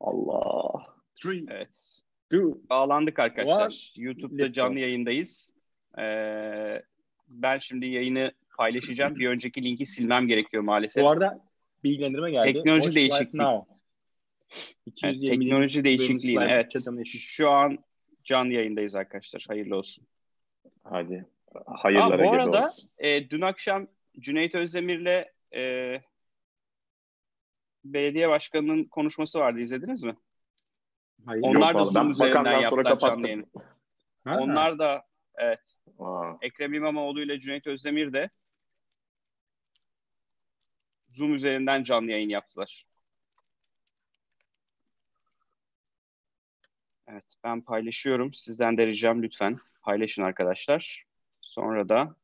Allah. Three, Evet. two. Bağlandık arkadaşlar. One. YouTube'da Let's go. canlı yayındayız. Ee, ben şimdi yayını paylaşacağım. Bir önceki linki silmem gerekiyor maalesef. Bu arada bilgilendirme geldi. Teknoloji Watch değişikliği. Evet, 220 teknoloji değişikliği. Evet. Şu an canlı yayındayız arkadaşlar. Hayırlı olsun. Hadi. Hayırlara Aa, bu arada olsun. e, dün akşam Cüneyt Özdemir'le e, belediye başkanının konuşması vardı. İzlediniz mi? Hayır. Yok Onlar da vallahi, Zoom üzerinden yaptılar canlı yayını. Ha. Onlar da evet Aa, Ekrem İmamoğlu ile Cüneyt Özdemir de Zoom üzerinden canlı yayın yaptılar. Evet, ben paylaşıyorum. Sizden de ricam lütfen paylaşın arkadaşlar. Sonra da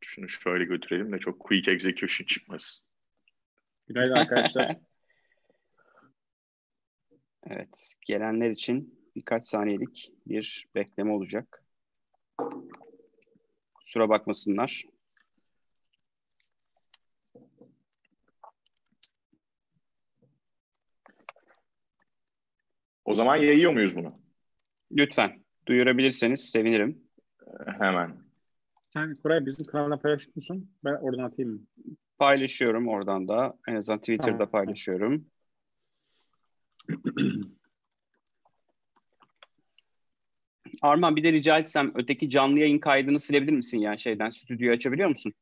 şunu şöyle götürelim de çok quick execution çıkmasın. Günaydın arkadaşlar. evet, gelenler için birkaç saniyelik bir bekleme olacak. Kusura bakmasınlar. O zaman yayıyor muyuz bunu? Lütfen duyurabilirseniz sevinirim. Hemen. Sen Koray bizim kanalda paylaşır mısın? Ben oradan atayım. Paylaşıyorum oradan da. En azından Twitter'da Tamam. paylaşıyorum. Arman bir de rica etsem öteki canlı yayın kaydını silebilir misin ya şeyden stüdyoyu açabiliyor musun?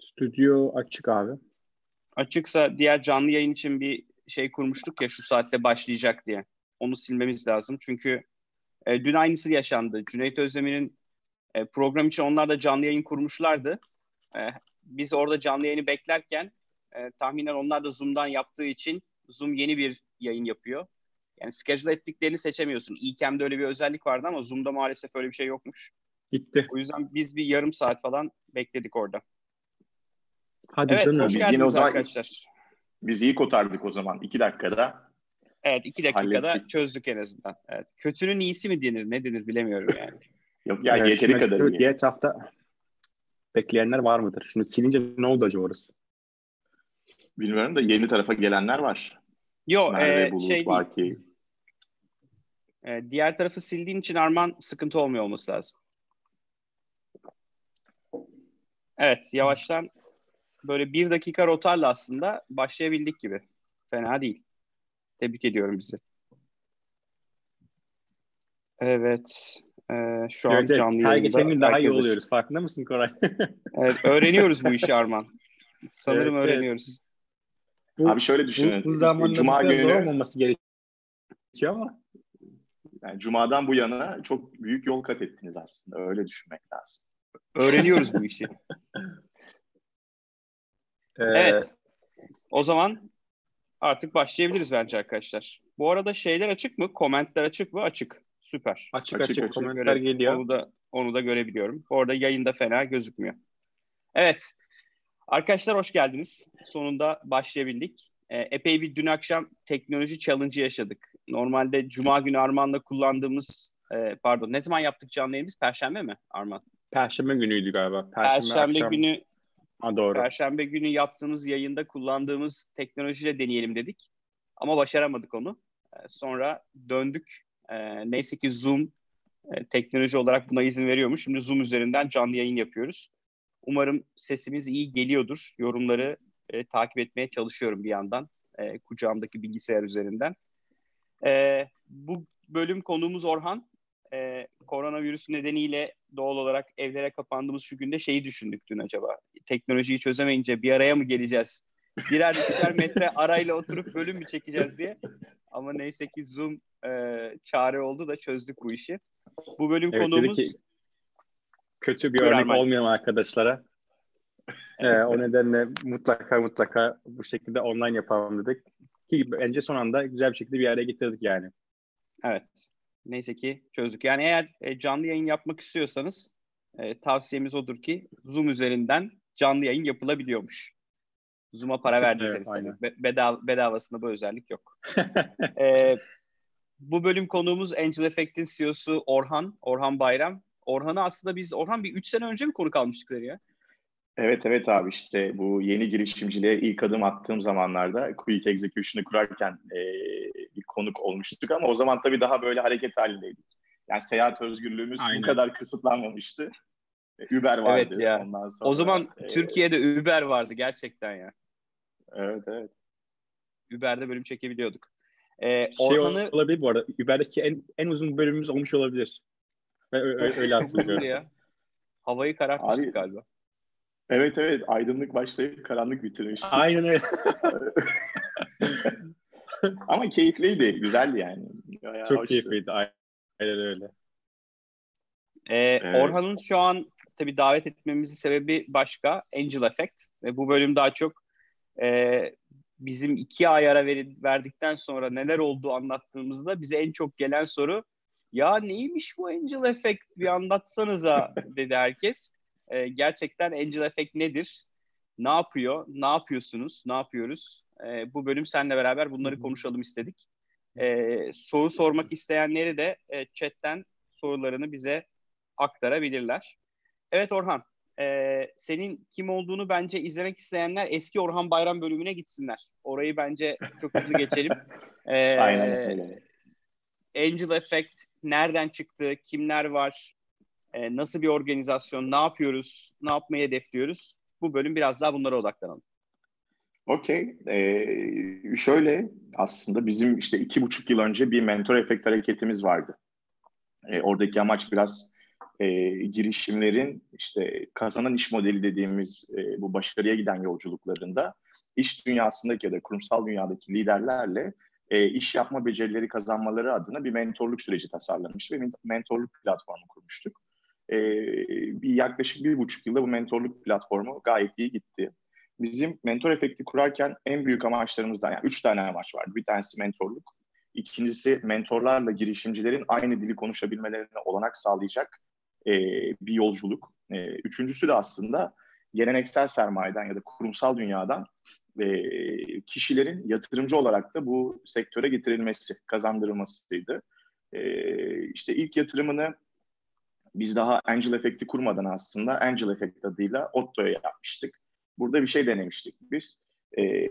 Stüdyo açık abi. Açıksa diğer canlı yayın için bir şey kurmuştuk ya şu saatte başlayacak diye. Onu silmemiz lazım. Çünkü e, dün aynısı yaşandı. Cüneyt Özdemir'in e, program için onlar da canlı yayın kurmuşlardı. E, biz orada canlı yayını beklerken e, tahminen onlar da Zoom'dan yaptığı için Zoom yeni bir yayın yapıyor. Yani schedule ettiklerini seçemiyorsun. İlkem'de öyle bir özellik vardı ama Zoom'da maalesef öyle bir şey yokmuş. Gitti. O yüzden biz bir yarım saat falan bekledik orada. Hadi Evet, canım. hoş Biz yine o zaman- arkadaşlar. Biz iyi kotardık o zaman. iki dakikada. Evet iki dakikada Hallettik. çözdük en azından. Evet. Kötünün iyisi mi denir ne denir bilemiyorum yani. Yok ya Evet, yeteri şimdi kadar iyi. Diğer etrafta bekleyenler var mıdır? Şunu silince ne oldu acaba orası? Bilmiyorum da yeni tarafa gelenler var. Yo Merve, e, Bulut, şey değil. Baki. E, diğer tarafı sildiğin için Arman sıkıntı olmuyor olması lazım. Evet yavaştan böyle bir dakika rotarla aslında başlayabildik gibi. Fena değil. Tebrik ediyorum bizi. Evet. E, şu an Evet, evet. canlı Her yayında geçen gün daha iyi oluyoruz. Farkında mısın Koray? Evet, öğreniyoruz bu işi Arman. Sanırım Evet, evet. öğreniyoruz. Bu- Abi şöyle düşünün. Bu, bu zamanda Cuma günü olmaması gerekiyor ama yani Cuma'dan bu yana çok büyük yol kat ettiniz aslında. Öyle düşünmek lazım. Öğreniyoruz bu işi. e, Evet. O zaman artık başlayabiliriz bence arkadaşlar. Bu arada şeyler açık mı? Komentler açık mı? Açık. Süper. açık Açık, açık, açık. komentler Göre- geliyor. Onu da onu da görebiliyorum. Orada yayında fena gözükmüyor. Evet. Arkadaşlar hoş geldiniz. Sonunda başlayabildik. Ee, epey bir dün akşam teknoloji challenge yaşadık. Normalde Cuma günü Arman'la kullandığımız e, pardon ne zaman yaptık canlı yayını biz? Perşembe mi Arman? Perşembe günüydü galiba. Perşembe, Perşembe akşam. günü Ha, doğru. Perşembe günü yaptığımız yayında kullandığımız teknolojiyle deneyelim dedik. Ama başaramadık onu. Ee, Sonra döndük. Ee, Neyse ki Zoom e, teknoloji olarak buna izin veriyormuş. Şimdi Zoom üzerinden canlı yayın yapıyoruz. Umarım sesimiz iyi geliyordur. Yorumları e, takip etmeye çalışıyorum bir yandan. e, kucağımdaki bilgisayar üzerinden. E, bu bölüm konuğumuz Orhan. E, koronavirüs nedeniyle doğal olarak evlere kapandığımız şu günde şeyi düşündük dün acaba. Teknolojiyi çözemeyince bir araya mı geleceğiz? Birer ikişer metre arayla oturup bölüm mü çekeceğiz diye. Ama neyse ki Zoom e, çare oldu da çözdük bu işi. Bu bölüm Evet, konuğumuz ki kötü bir örnek olmayalım arkadaşlara. Ee, o nedenle mutlaka mutlaka bu şekilde online yapalım dedik. Ki bence son anda güzel bir şekilde bir araya getirdik yani. Evet. Neyse ki çözdük. Yani eğer e, canlı yayın yapmak istiyorsanız e, tavsiyemiz odur ki Zoom üzerinden canlı yayın yapılabiliyormuş. Zoom'a para verdiyseniz Evet, tabii. Be- bedava, bedavasında bu özellik yok. E, bu bölüm konuğumuz Angel Effect'in CEO'su Orhan, Orhan Bayram. Orhan'ı aslında biz Orhan bir 3 sene önce mi konuk almıştık seni ya? Evet evet abi işte bu yeni girişimciliğe ilk adım attığım zamanlarda Quick Execution'ı kurarken e, bir konuk olmuştuk ama o zaman tabii daha böyle hareket halindeydik. Yani seyahat özgürlüğümüz Aynen. bu kadar kısıtlanmamıştı. E, Uber vardı evet ya. ondan sonra. O zaman e, Türkiye'de Uber vardı gerçekten ya. Evet evet. Uber'de bölüm çekebiliyorduk. Ee, şey Orhan'ı... olabilir bu arada. Uber'deki en, en uzun bölümümüz olmuş olabilir. Ben öyle, öyle hatırlıyorum. ya. Havayı karartmıştık Abi, galiba. Evet evet aydınlık başlayıp karanlık bitirmiştik. Aynen öyle. Ama keyifliydi, güzeldi yani. Bayağı Çok hoştu. keyifliydi, aynen öyle. Ee, evet. Orhan'ın şu an tabii davet etmemizin sebebi başka, Angel Effect. Ve bu bölüm daha çok e, bizim iki ay ara ver, verdikten sonra neler olduğu anlattığımızda bize en çok gelen soru ya neymiş bu Angel Effect bir anlatsanıza dedi herkes. E, gerçekten Angel Effect nedir? Ne yapıyor? Ne yapıyorsunuz? Ne yapıyoruz? E, bu bölüm seninle beraber bunları konuşalım istedik. E, soru sormak isteyenleri de e, chatten sorularını bize aktarabilirler. Evet Orhan, e, senin kim olduğunu bence izlemek isteyenler eski Orhan Bayram bölümüne gitsinler. Orayı bence çok hızlı geçelim. e, Aynen öyle. Angel Effect nereden çıktı, kimler var, e, nasıl bir organizasyon, ne yapıyoruz, ne yapmayı hedefliyoruz? Bu bölüm biraz daha bunlara odaklanalım. Okey. Ee, şöyle aslında bizim işte iki buçuk yıl önce bir mentor efekt hareketimiz vardı. Ee, oradaki amaç biraz e, girişimlerin işte kazanan iş modeli dediğimiz e, bu başarıya giden yolculuklarında iş dünyasındaki ya da kurumsal dünyadaki liderlerle e, iş yapma becerileri kazanmaları adına bir mentorluk süreci tasarlamış ve mentorluk platformu kurmuştuk. E, bir yaklaşık bir buçuk yılda bu mentorluk platformu gayet iyi gitti. Bizim mentor efekti kurarken en büyük amaçlarımızdan yani üç tane amaç vardı. Bir tanesi mentorluk, ikincisi mentorlarla girişimcilerin aynı dili konuşabilmelerine olanak sağlayacak e, bir yolculuk. E, üçüncüsü de aslında geleneksel sermayeden ya da kurumsal dünyadan e, kişilerin yatırımcı olarak da bu sektöre getirilmesi, kazandırılmasıydı. E, işte ilk yatırımını biz daha Angel Effect'i kurmadan aslında Angel Effect adıyla Otto'ya yapmıştık. Burada bir şey denemiştik biz. E,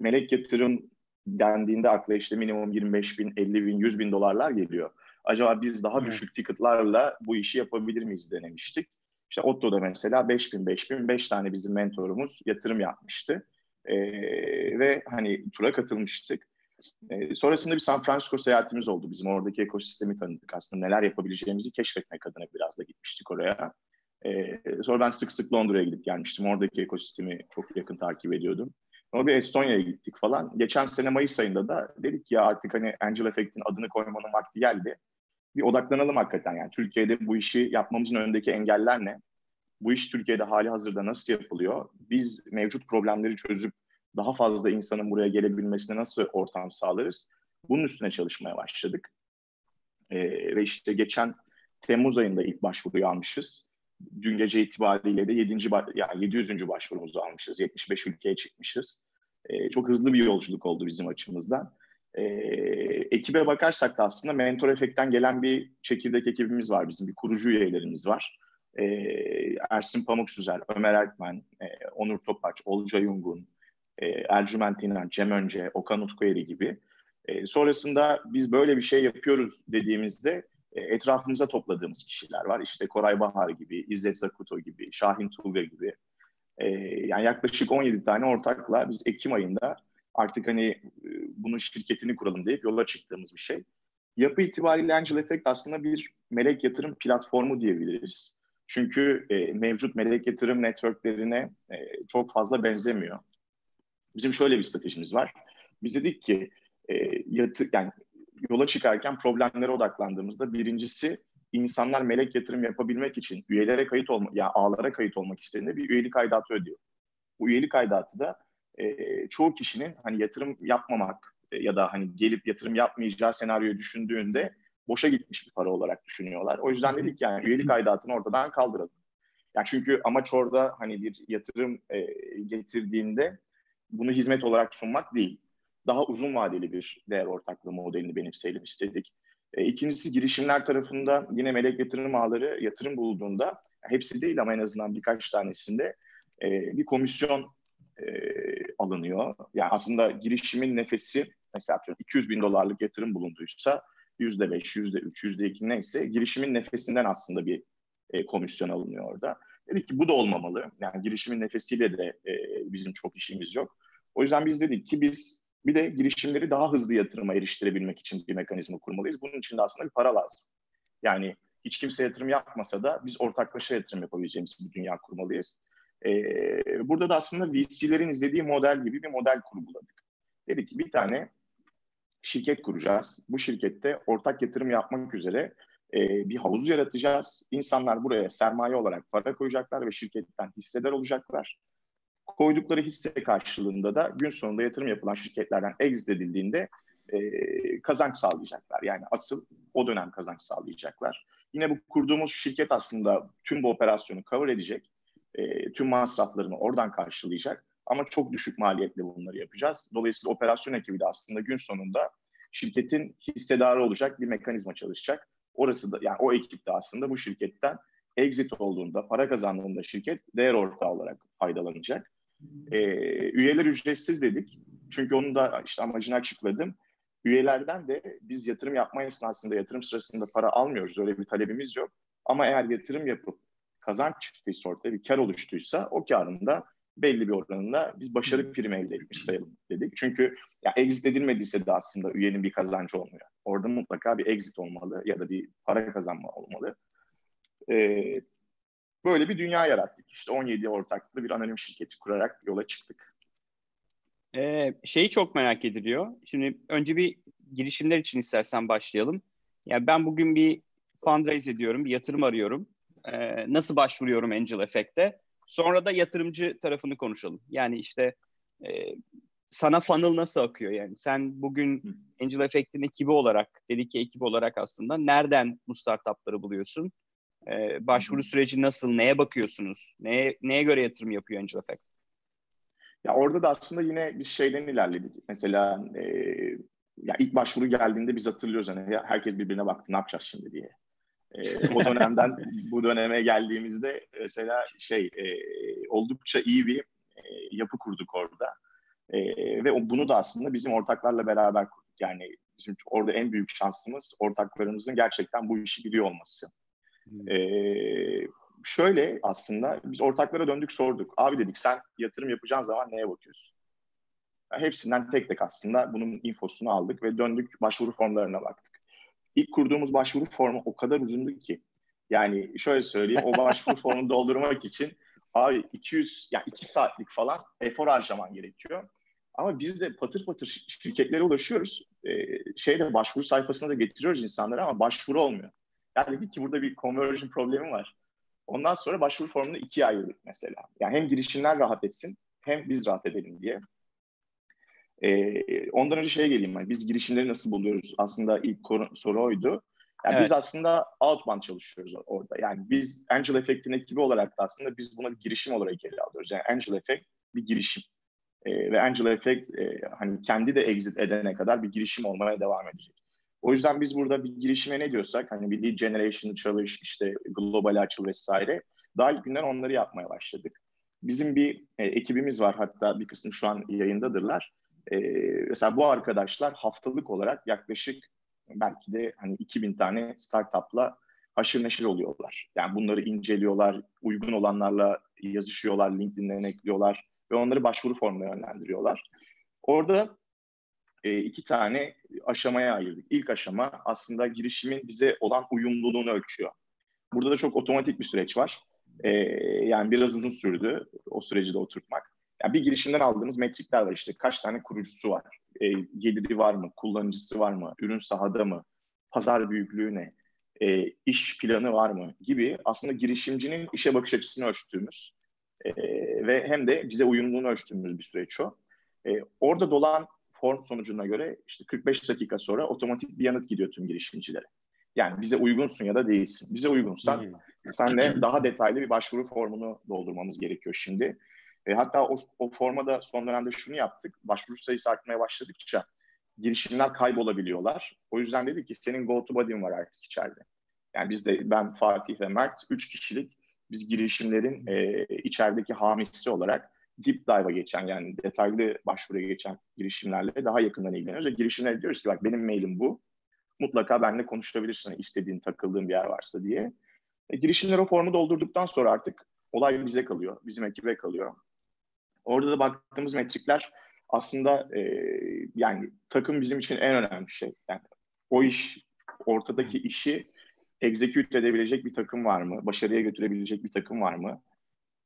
melek yatırım dendiğinde akla işte minimum 25 bin, 50 bin, 100 bin dolarlar geliyor. Acaba biz daha düşük ticketlarla bu işi yapabilir miyiz denemiştik. İşte Otto'da mesela 5 bin, 5 bin, 5 tane bizim mentorumuz yatırım yapmıştı. E, ve hani tura katılmıştık. E, sonrasında bir San Francisco seyahatimiz oldu. Bizim oradaki ekosistemi tanıdık. Aslında neler yapabileceğimizi keşfetmek adına biraz da gitmiştik oraya. E, sonra ben sık sık Londra'ya gidip gelmiştim. Oradaki ekosistemi çok yakın takip ediyordum. Sonra bir Estonya'ya gittik falan. Geçen sene Mayıs ayında da dedik ya artık hani Angel Effect'in adını koymanın vakti geldi. Bir odaklanalım hakikaten yani. Türkiye'de bu işi yapmamızın önündeki engeller ne? bu iş Türkiye'de hali hazırda nasıl yapılıyor? Biz mevcut problemleri çözüp daha fazla insanın buraya gelebilmesine nasıl ortam sağlarız? Bunun üstüne çalışmaya başladık. Ee, ve işte geçen Temmuz ayında ilk başvuruyu almışız. Dün gece itibariyle de 7. yani 700. başvurumuzu almışız. 75 ülkeye çıkmışız. Ee, çok hızlı bir yolculuk oldu bizim açımızdan. Ee, ekibe bakarsak da aslında Mentor Efekt'ten gelen bir çekirdek ekibimiz var. Bizim bir kurucu üyelerimiz var e, Ersin Pamuk Süzer, Ömer Erkmen, e, Onur Topaç, Olca Yungun, e, Ercüment İnan, Cem Önce, Okan Utkueri gibi. E, sonrasında biz böyle bir şey yapıyoruz dediğimizde e, etrafımıza topladığımız kişiler var. İşte Koray Bahar gibi, İzzet Zakuto gibi, Şahin Tulga gibi. E, yani yaklaşık 17 tane ortakla biz Ekim ayında artık hani e, bunun şirketini kuralım deyip yola çıktığımız bir şey. Yapı itibariyle Angel Effect aslında bir melek yatırım platformu diyebiliriz. Çünkü e, mevcut melek yatırım networklerine e, çok fazla benzemiyor. Bizim şöyle bir stratejimiz var. Biz dedik ki e, yatı, yani yola çıkarken problemlere odaklandığımızda birincisi insanlar melek yatırım yapabilmek için üyelere kayıt olma, yani ağlara kayıt olmak istediğinde bir üyelik aidatı ödüyor. Bu üyelik aidatı da e, çoğu kişinin hani yatırım yapmamak e, ya da hani gelip yatırım yapmayacağı senaryoyu düşündüğünde boşa gitmiş bir para olarak düşünüyorlar. O yüzden dedik yani üyelik aidatını ortadan kaldıralım. Yani çünkü amaç orada hani bir yatırım e, getirdiğinde bunu hizmet olarak sunmak değil. Daha uzun vadeli bir değer ortaklığı modelini benimseyelim istedik. E, ikincisi girişimler tarafında yine melek yatırım ağları yatırım bulduğunda hepsi değil ama en azından birkaç tanesinde e, bir komisyon e, alınıyor. Yani aslında girişimin nefesi mesela 200 bin dolarlık yatırım bulunduysa yüzde beş, yüzde üç, yüzde iki neyse girişimin nefesinden aslında bir e, komisyon alınıyor orada. Dedik ki bu da olmamalı. Yani girişimin nefesiyle de e, bizim çok işimiz yok. O yüzden biz dedik ki biz bir de girişimleri daha hızlı yatırıma eriştirebilmek için bir mekanizma kurmalıyız. Bunun için de aslında bir para lazım. Yani hiç kimse yatırım yapmasa da biz ortaklaşa yatırım yapabileceğimiz bir dünya kurmalıyız. Ee, burada da aslında VC'lerin izlediği model gibi bir model kurguladık. Dedik ki bir tane şirket kuracağız. Bu şirkette ortak yatırım yapmak üzere e, bir havuz yaratacağız. İnsanlar buraya sermaye olarak para koyacaklar ve şirketten hissedar olacaklar. Koydukları hisse karşılığında da gün sonunda yatırım yapılan şirketlerden exit edildiğinde e, kazanç sağlayacaklar. Yani asıl o dönem kazanç sağlayacaklar. Yine bu kurduğumuz şirket aslında tüm bu operasyonu cover edecek. E, tüm masraflarını oradan karşılayacak. Ama çok düşük maliyetle bunları yapacağız. Dolayısıyla operasyon ekibi de aslında gün sonunda şirketin hissedarı olacak bir mekanizma çalışacak. Orası da yani o ekip de aslında bu şirketten exit olduğunda, para kazandığında şirket değer ortağı olarak faydalanacak. E, üyeler ücretsiz dedik. Çünkü onun da işte amacını açıkladım. Üyelerden de biz yatırım yapma esnasında, yatırım sırasında para almıyoruz. Öyle bir talebimiz yok. Ama eğer yatırım yapıp kazanç çıktıysa ortaya bir kar oluştuysa o karında belli bir oranında biz başarı primi elde etmiş sayalım dedik. Çünkü ya exit edilmediyse de aslında üyenin bir kazancı olmuyor. Orada mutlaka bir exit olmalı ya da bir para kazanma olmalı. Ee, böyle bir dünya yarattık. İşte 17 ortaklı bir anonim şirketi kurarak yola çıktık. Ee, şeyi çok merak ediliyor. Şimdi önce bir girişimler için istersen başlayalım. Yani ben bugün bir fundraise ediyorum, bir yatırım arıyorum. Ee, nasıl başvuruyorum Angel Effect'e? Sonra da yatırımcı tarafını konuşalım. Yani işte e, sana funnel nasıl akıyor yani? Sen bugün Angel Effect'in ekibi olarak, dedik ki ekibi olarak aslında nereden bu startupları buluyorsun? Ee, başvuru süreci nasıl? Neye bakıyorsunuz? Neye, neye göre yatırım yapıyor Angel Effect? Ya orada da aslında yine bir şeyden ilerledik. Mesela e, ya ilk başvuru geldiğinde biz hatırlıyoruz hani herkes birbirine baktı ne yapacağız şimdi diye. E, o dönemden bu döneme geldiğimizde mesela şey e, oldukça iyi bir e, yapı kurduk orada. E, ve bunu da aslında bizim ortaklarla beraber kurduk. Yani bizim orada en büyük şansımız ortaklarımızın gerçekten bu işi biliyor olması. Hmm. E, şöyle aslında biz ortaklara döndük sorduk. Abi dedik sen yatırım yapacağın zaman neye bakıyorsun? Yani hepsinden tek tek aslında bunun infosunu aldık ve döndük başvuru formlarına baktık. İlk kurduğumuz başvuru formu o kadar uzundu ki. Yani şöyle söyleyeyim o başvuru formunu doldurmak için abi 200 yani 2 saatlik falan efor harcaman gerekiyor. Ama biz de patır patır şirketlere ulaşıyoruz. Ee, şeyde başvuru sayfasına da getiriyoruz insanları ama başvuru olmuyor. Yani dedik ki burada bir conversion problemi var. Ondan sonra başvuru formunu ikiye ayırdık mesela. Yani hem girişimler rahat etsin hem biz rahat edelim diye. Ee, ondan önce şeye geleyim. Yani biz girişimleri nasıl buluyoruz? Aslında ilk soru oydu. Yani evet. Biz aslında outbound çalışıyoruz orada. Yani biz Angel Effect'in ekibi olarak da aslında biz buna bir girişim olarak ele alıyoruz. Yani Angel Effect bir girişim. Ee, ve Angel Effect e, hani kendi de exit edene kadar bir girişim olmaya devam edecek. O yüzden biz burada bir girişime ne diyorsak hani bir lead generation çalış, işte global açıl vesaire daha ilk günden onları yapmaya başladık. Bizim bir e, ekibimiz var hatta bir kısım şu an yayındadırlar. E, mesela bu arkadaşlar haftalık olarak yaklaşık belki de hani 2000 tane startupla haşır neşir oluyorlar. Yani bunları inceliyorlar, uygun olanlarla yazışıyorlar, LinkedIn'den ekliyorlar ve onları başvuru formuna yönlendiriyorlar. Orada e, iki tane aşamaya ayırdık. İlk aşama aslında girişimin bize olan uyumluluğunu ölçüyor. Burada da çok otomatik bir süreç var. E, yani biraz uzun sürdü o süreci de oturtmak. Yani bir girişimden aldığımız metrikler var işte. Kaç tane kurucusu var? E, geliri var mı? Kullanıcısı var mı? Ürün sahada mı? Pazar büyüklüğü ne? E, iş planı var mı? Gibi aslında girişimcinin işe bakış açısını ölçtüğümüz e, ve hem de bize uyumluluğunu ölçtüğümüz bir süreç o. E, orada dolan form sonucuna göre işte 45 dakika sonra otomatik bir yanıt gidiyor tüm girişimcilere. Yani bize uygunsun ya da değilsin. Bize uygunsan senle daha detaylı bir başvuru formunu doldurmamız gerekiyor şimdi. E, hatta o, o formada son dönemde şunu yaptık. Başvuru sayısı artmaya başladıkça girişimler kaybolabiliyorlar. O yüzden dedi ki senin go to body'in var artık içeride. Yani biz de ben Fatih ve Mert üç kişilik biz girişimlerin e, içerideki hamisi olarak deep dive'a geçen yani detaylı başvuruya geçen girişimlerle daha yakından ilgileniyoruz. Ve girişimlere diyoruz ki bak benim mailim bu. Mutlaka benimle konuşabilirsin istediğin, takıldığın bir yer varsa diye. E, girişimler o formu doldurduktan sonra artık olay bize kalıyor, bizim ekibe kalıyor. Orada da baktığımız metrikler aslında e, yani takım bizim için en önemli şey. Yani o iş, ortadaki işi execute edebilecek bir takım var mı? Başarıya götürebilecek bir takım var mı?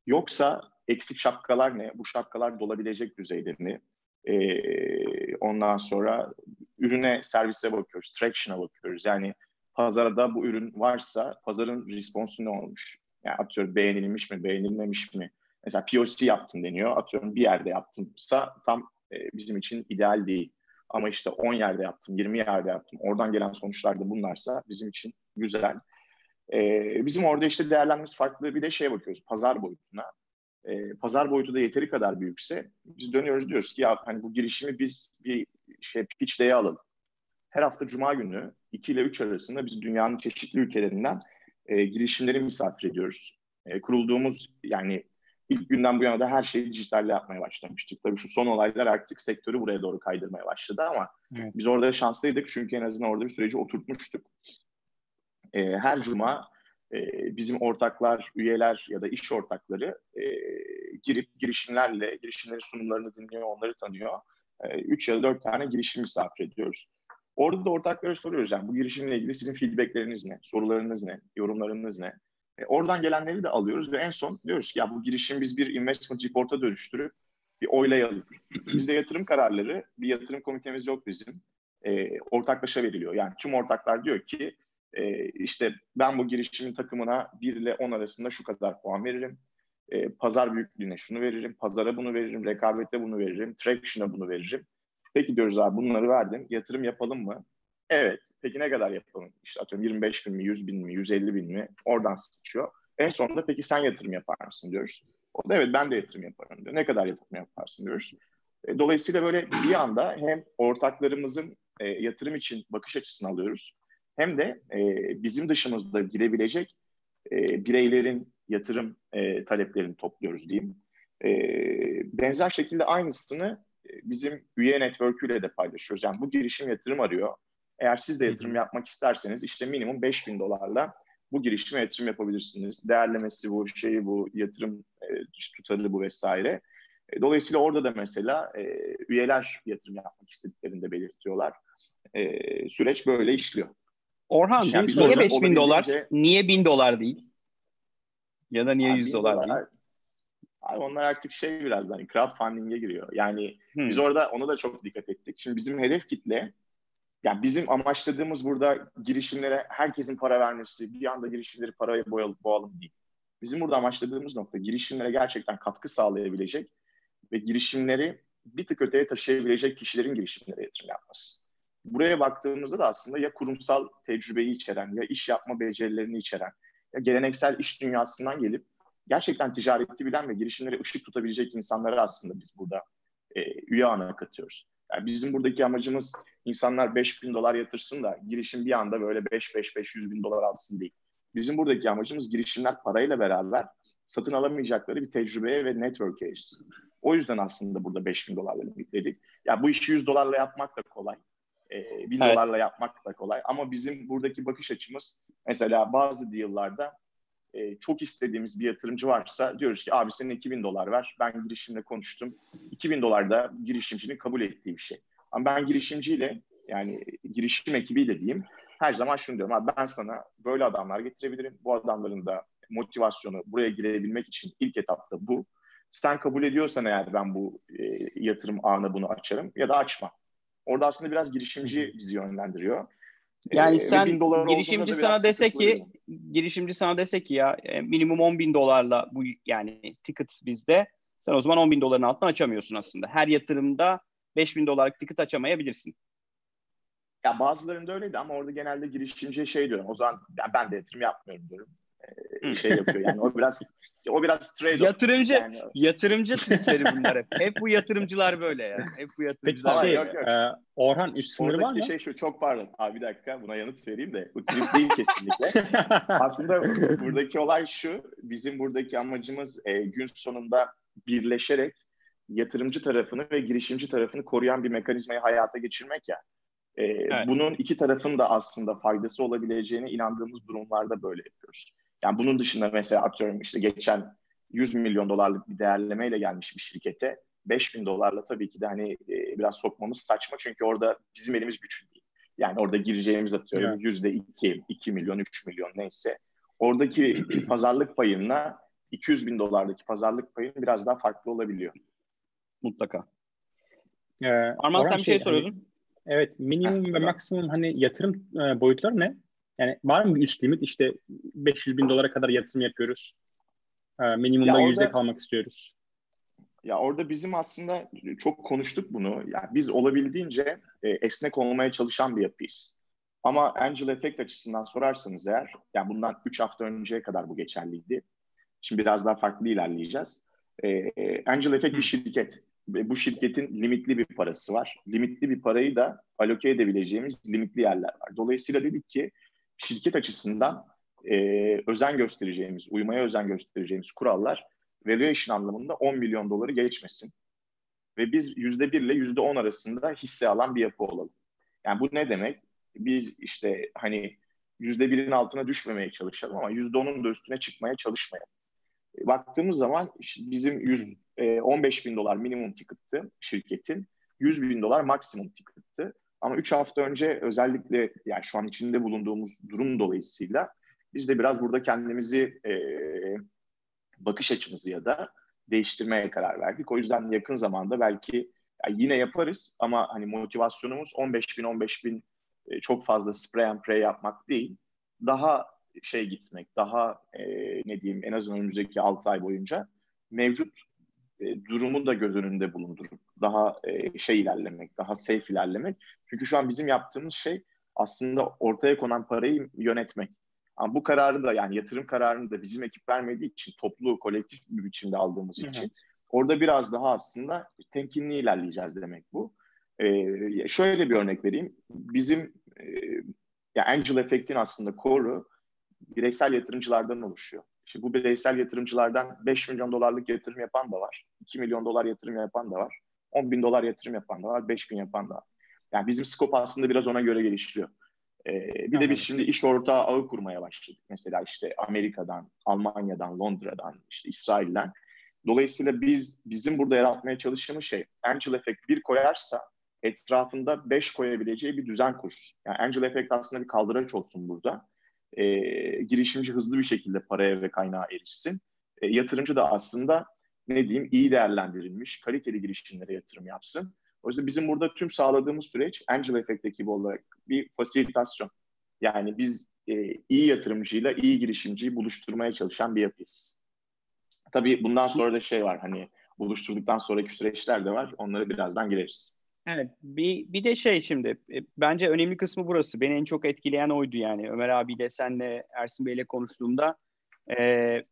Yoksa eksik şapkalar ne? Bu şapkalar dolabilecek düzeyde mi? Ee, ondan sonra ürüne, servise bakıyoruz, traction'a bakıyoruz. Yani pazarda bu ürün varsa pazarın responsu ne olmuş? Yani atıyorum beğenilmiş mi, beğenilmemiş mi? Mesela POC yaptım deniyor. Atıyorum bir yerde yaptımsa tam e, bizim için ideal değil. Ama işte 10 yerde yaptım, 20 yerde yaptım. Oradan gelen sonuçlar da bunlarsa bizim için güzel. Ee, bizim orada işte değerlenmemiz farklı bir de şey bakıyoruz, pazar boyutuna. Ee, pazar boyutu da yeteri kadar büyükse biz dönüyoruz diyoruz ki ya hani bu girişimi biz bir şey pitch day'e alalım. Her hafta cuma günü 2 ile 3 arasında biz dünyanın çeşitli ülkelerinden e, girişimleri misafir ediyoruz. E, kurulduğumuz yani ilk günden bu yana da her şeyi dijitalle yapmaya başlamıştık. Tabii şu son olaylar artık sektörü buraya doğru kaydırmaya başladı ama evet. biz orada şanslıydık çünkü en azından orada bir süreci oturtmuştuk. E, her cuma e, bizim ortaklar, üyeler ya da iş ortakları e, girip girişimlerle, girişimlerin sunumlarını dinliyor, onları tanıyor. E, üç ya da dört tane girişim misafir ediyoruz. Orada da ortaklara soruyoruz yani bu girişimle ilgili sizin feedbackleriniz ne, sorularınız ne, yorumlarınız ne? E, oradan gelenleri de alıyoruz ve en son diyoruz ki ya bu girişim biz bir investment report'a dönüştürüp bir oylayalım. Bizde yatırım kararları, bir yatırım komitemiz yok bizim. E, ortaklaşa veriliyor. Yani tüm ortaklar diyor ki e, işte ben bu girişimin takımına 1 ile 10 arasında şu kadar puan veririm. E, pazar büyüklüğüne şunu veririm, pazara bunu veririm, rekabete bunu veririm, traction'a bunu veririm. Peki diyoruz abi bunları verdin, yatırım yapalım mı? Evet. Peki ne kadar yapalım? İşte atıyorum 25 bin mi, 100 bin mi, 150 bin mi? Oradan sıçıyor. En sonunda peki sen yatırım yapar mısın diyoruz. O da evet ben de yatırım yaparım diyor. Ne kadar yatırım yaparsın diyoruz. E, dolayısıyla böyle bir anda hem ortaklarımızın e, yatırım için bakış açısını alıyoruz. Hem de e, bizim dışımızda girebilecek e, bireylerin yatırım e, taleplerini topluyoruz diyeyim. E, benzer şekilde aynısını e, bizim üye network'üyle de paylaşıyoruz. Yani bu girişim yatırım arıyor. Eğer siz de yatırım yapmak isterseniz işte minimum 5000 dolarla bu girişime yatırım yapabilirsiniz. Değerlemesi bu, şeyi bu, yatırım e, tutarı bu vesaire. E, dolayısıyla orada da mesela e, üyeler yatırım yapmak istediklerini de belirtiyorlar. E, süreç böyle işliyor. Orhan yani niye 5000 dolar? Deyince, niye 1000 dolar değil? Ya da niye 100 dolar, dolar değil? Abi onlar artık şey biraz hani crowdfunding'e giriyor. Yani hmm. biz orada ona da çok dikkat ettik. Şimdi bizim hedef kitle yani bizim amaçladığımız burada girişimlere herkesin para vermesi, bir anda girişimleri paraya boyalım, boğalım değil. Bizim burada amaçladığımız nokta girişimlere gerçekten katkı sağlayabilecek ve girişimleri bir tık öteye taşıyabilecek kişilerin girişimlere yatırım yapması. Buraya baktığımızda da aslında ya kurumsal tecrübeyi içeren, ya iş yapma becerilerini içeren, ya geleneksel iş dünyasından gelip gerçekten ticareti bilen ve girişimlere ışık tutabilecek insanları aslında biz burada e, üye ana katıyoruz. Yani bizim buradaki amacımız insanlar 5 bin dolar yatırsın da girişim bir anda böyle 5-5-500 bin dolar alsın değil. Bizim buradaki amacımız girişimler parayla beraber satın alamayacakları bir tecrübeye ve network'e erişsin. O yüzden aslında burada 5 bin dolarla limitledik. Ya bu işi 100 dolarla yapmak da kolay. E, 1000 evet. dolarla yapmak da kolay. Ama bizim buradaki bakış açımız mesela bazı deal'larda e, çok istediğimiz bir yatırımcı varsa diyoruz ki abi senin 2000 dolar ver. Ben girişimle konuştum. 2000 dolar da girişimcinin kabul ettiği bir şey. Ama ben girişimciyle yani girişim ekibiyle diyeyim her zaman şunu diyorum abi ben sana böyle adamlar getirebilirim. Bu adamların da motivasyonu buraya girebilmek için ilk etapta bu. Sen kabul ediyorsan eğer ben bu e, yatırım ağına bunu açarım ya da açma. Orada aslında biraz girişimci bizi yönlendiriyor. Yani ee, sen girişimci sana dese ki girişimci sana dese ki ya e, minimum 10 bin dolarla bu yani ticket bizde sen o zaman 10 bin doların altına açamıyorsun aslında. Her yatırımda 5 bin dolarlık ticket açamayabilirsin. Ya bazılarında öyleydi ama orada genelde girişimciye şey diyorum. O zaman ya ben de yatırım yapmıyorum diyorum. Şey yapıyor. Yani o biraz o biraz trade Yatırımcı yani. yatırımcı trikleri bunlar hep. Hep bu yatırımcılar böyle ya. Hep bu yatırımcılar. Peki şey, yok, yok. E, Orhan üst sınırı var mı? şey şu çok pardon. Abi bir dakika buna yanıt vereyim de. Bu trip değil kesinlikle. Aslında buradaki olay şu. Bizim buradaki amacımız e, gün sonunda birleşerek yatırımcı tarafını ve girişimci tarafını koruyan bir mekanizmayı hayata geçirmek ya. E, evet. Bunun iki tarafın da aslında faydası olabileceğine inandığımız durumlarda böyle yapıyoruz. Yani bunun dışında mesela atıyorum işte geçen 100 milyon dolarlık bir değerlemeyle gelmiş bir şirkete 5 bin dolarla tabii ki de hani e, biraz sokmamız saçma çünkü orada bizim elimiz güçlü değil. Yani orada gireceğimiz atıyorum yüzde evet. 2, 2 milyon, 3 milyon neyse. Oradaki pazarlık payına 200 bin dolardaki pazarlık payın biraz daha farklı olabiliyor. Mutlaka. Ee, Arman sen bir şey, şey soruyordun. Hani, evet minimum ve maksimum hani yatırım e, boyutları ne? Yani var mı bir üst limit? İşte 500 bin dolara kadar yatırım yapıyoruz. E, minimumda yüzde orada, kalmak istiyoruz. Ya orada bizim aslında çok konuştuk bunu. Yani biz olabildiğince e, esnek olmaya çalışan bir yapıyız. Ama Angel Effect açısından sorarsanız eğer, yani bundan 3 hafta önceye kadar bu geçerliydi. Şimdi biraz daha farklı ilerleyeceğiz. E, Angel Effect bir şirket. Bu şirketin limitli bir parası var. Limitli bir parayı da aloke edebileceğimiz limitli yerler var. Dolayısıyla dedik ki şirket açısından e, özen göstereceğimiz, uymaya özen göstereceğimiz kurallar valuation anlamında 10 milyon doları geçmesin. Ve biz yüzde bir ile yüzde on arasında hisse alan bir yapı olalım. Yani bu ne demek? Biz işte hani yüzde birin altına düşmemeye çalışalım ama yüzde onun da üstüne çıkmaya çalışmayalım. Baktığımız zaman bizim 100, e, 15 bin dolar minimum ticket'tı şirketin. 100 bin dolar maksimum ticket'tı. Ama 3 hafta önce özellikle yani şu an içinde bulunduğumuz durum dolayısıyla biz de biraz burada kendimizi e, bakış açımızı ya da değiştirmeye karar verdik. O yüzden yakın zamanda belki yani yine yaparız ama hani motivasyonumuz 15 bin 15 bin e, çok fazla spray and pray yapmak değil. Daha şey gitmek, daha e, ne diyeyim en azından önümüzdeki 6 ay boyunca mevcut e, durumu da göz önünde bulundurup daha e, şey ilerlemek, daha safe ilerlemek. Çünkü şu an bizim yaptığımız şey aslında ortaya konan parayı yönetmek. Ama bu kararı da yani yatırım kararını da bizim ekip vermediği için toplu, kolektif bir biçimde aldığımız evet. için orada biraz daha aslında temkinli ilerleyeceğiz demek bu. Ee, şöyle bir örnek vereyim. Bizim e, ya Angel Effect'in aslında koru bireysel yatırımcılardan oluşuyor. Şimdi bu bireysel yatırımcılardan 5 milyon dolarlık yatırım yapan da var. 2 milyon dolar yatırım yapan da var. 10 bin dolar yatırım yapan da var. 5 bin yapan da var. Yani bizim skop aslında biraz ona göre gelişiyor. Ee, bir de biz şimdi iş ortağı ağı kurmaya başladık. Mesela işte Amerika'dan, Almanya'dan, Londra'dan, işte İsrail'den. Dolayısıyla biz bizim burada yaratmaya çalıştığımız şey Angel Effect bir koyarsa etrafında beş koyabileceği bir düzen kursun. Yani Angel Effect aslında bir kaldıraç olsun burada. E, girişimci hızlı bir şekilde paraya ve kaynağa erişsin. E, yatırımcı da aslında ne diyeyim iyi değerlendirilmiş, kaliteli girişimlere yatırım yapsın. O yüzden bizim burada tüm sağladığımız süreç Angel Effect ekibi olarak bir fasilitasyon. Yani biz e, iyi yatırımcıyla iyi girişimciyi buluşturmaya çalışan bir yapıyız. Tabii bundan sonra da şey var hani buluşturduktan sonraki süreçler de var. Onları birazdan gireriz. Evet bir, bir de şey şimdi e, bence önemli kısmı burası. Beni en çok etkileyen oydu yani Ömer abiyle senle Ersin Bey'le konuştuğumda. E,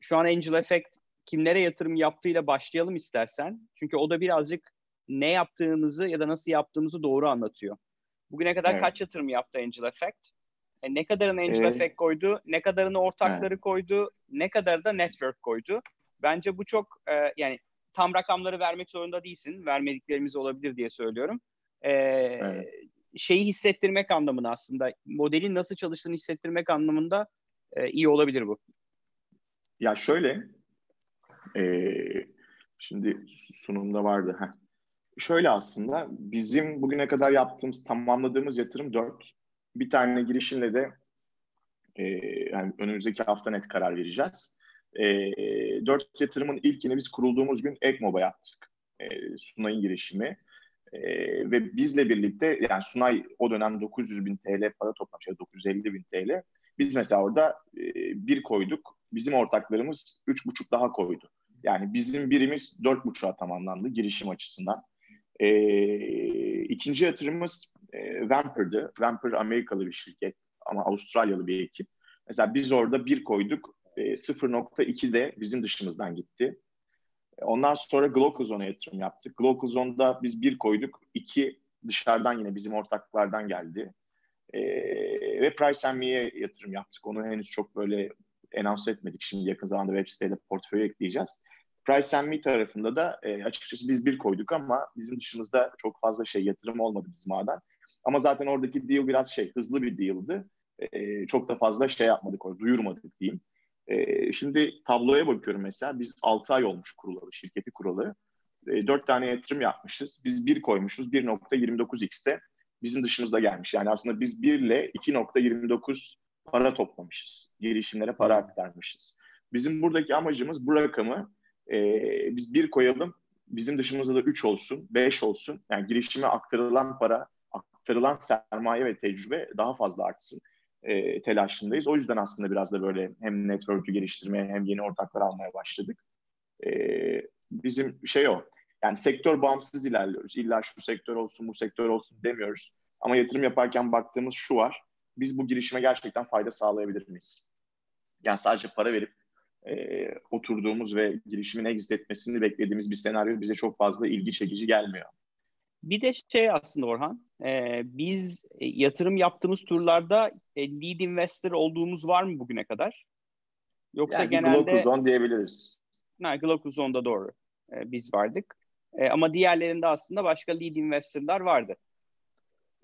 şu an Angel Effect kimlere yatırım yaptığıyla başlayalım istersen. Çünkü o da birazcık ne yaptığımızı ya da nasıl yaptığımızı doğru anlatıyor. Bugüne kadar evet. kaç yatırım yaptı Angel Effect? E, ne kadarını Angel evet. Effect koydu, ne kadarını ortakları evet. koydu, ne kadar da network koydu. Bence bu çok e, yani tam rakamları vermek zorunda değilsin. Vermediklerimiz olabilir diye söylüyorum. E, evet. Şeyi hissettirmek anlamında aslında modelin nasıl çalıştığını hissettirmek anlamında e, iyi olabilir bu. Ya şöyle e, şimdi sunumda vardı. Heh şöyle aslında bizim bugüne kadar yaptığımız, tamamladığımız yatırım dört. Bir tane girişimle de e, yani önümüzdeki hafta net karar vereceğiz. E, dört yatırımın ilkini biz kurulduğumuz gün EKMOB'a yaptık. E, Sunay'ın girişimi. E, ve bizle birlikte yani Sunay o dönem 900 bin TL para toplamış. Yani 950 bin TL. Biz mesela orada e, bir koyduk. Bizim ortaklarımız üç buçuk daha koydu. Yani bizim birimiz dört buçuğa tamamlandı girişim açısından. E, ikinci yatırımımız e, Vamper'dı. Vamper Amerikalı bir şirket ama Avustralyalı bir ekip. Mesela biz orada bir koyduk. E, 0.2 de bizim dışımızdan gitti. Ondan sonra Glocalzone'a yatırım yaptık. Glocalzone'da biz bir koyduk. iki dışarıdan yine bizim ortaklardan geldi. E, ve Price Me'ye yatırım yaptık. Onu henüz çok böyle anons etmedik. Şimdi yakın zamanda web siteyle portföy ekleyeceğiz. Price Me tarafında da e, açıkçası biz bir koyduk ama bizim dışımızda çok fazla şey yatırım olmadı bizim ağdan. Ama zaten oradaki deal biraz şey hızlı bir deal'dı. E, çok da fazla şey yapmadık orada, duyurmadık diyeyim. E, şimdi tabloya bakıyorum mesela biz 6 ay olmuş kurulalı, şirketi kuralı. E, 4 tane yatırım yapmışız. Biz bir koymuşuz 1.29x'te bizim dışımızda gelmiş. Yani aslında biz 1 ile 2.29 para toplamışız. Girişimlere para aktarmışız. Bizim buradaki amacımız bu rakamı e, biz bir koyalım, bizim dışımızda da 3 olsun, 5 olsun. Yani girişime aktarılan para, aktarılan sermaye ve tecrübe daha fazla artsın e, telaşındayız. O yüzden aslında biraz da böyle hem network'ü geliştirmeye hem yeni ortaklar almaya başladık. E, bizim şey o, yani sektör bağımsız ilerliyoruz. İlla şu sektör olsun, bu sektör olsun demiyoruz. Ama yatırım yaparken baktığımız şu var. Biz bu girişime gerçekten fayda sağlayabilir miyiz? Yani sadece para verip e, oturduğumuz ve girişimin exit etmesini beklediğimiz bir senaryo bize çok fazla ilgi çekici gelmiyor. Bir de şey aslında Orhan, e, biz yatırım yaptığımız turlarda e, lead investor olduğumuz var mı bugüne kadar? Yoksa yani genelde... Glocuzon diyebiliriz. Ha, Glocuzon'da doğru. E, biz vardık. E, ama diğerlerinde aslında başka lead investorlar vardı.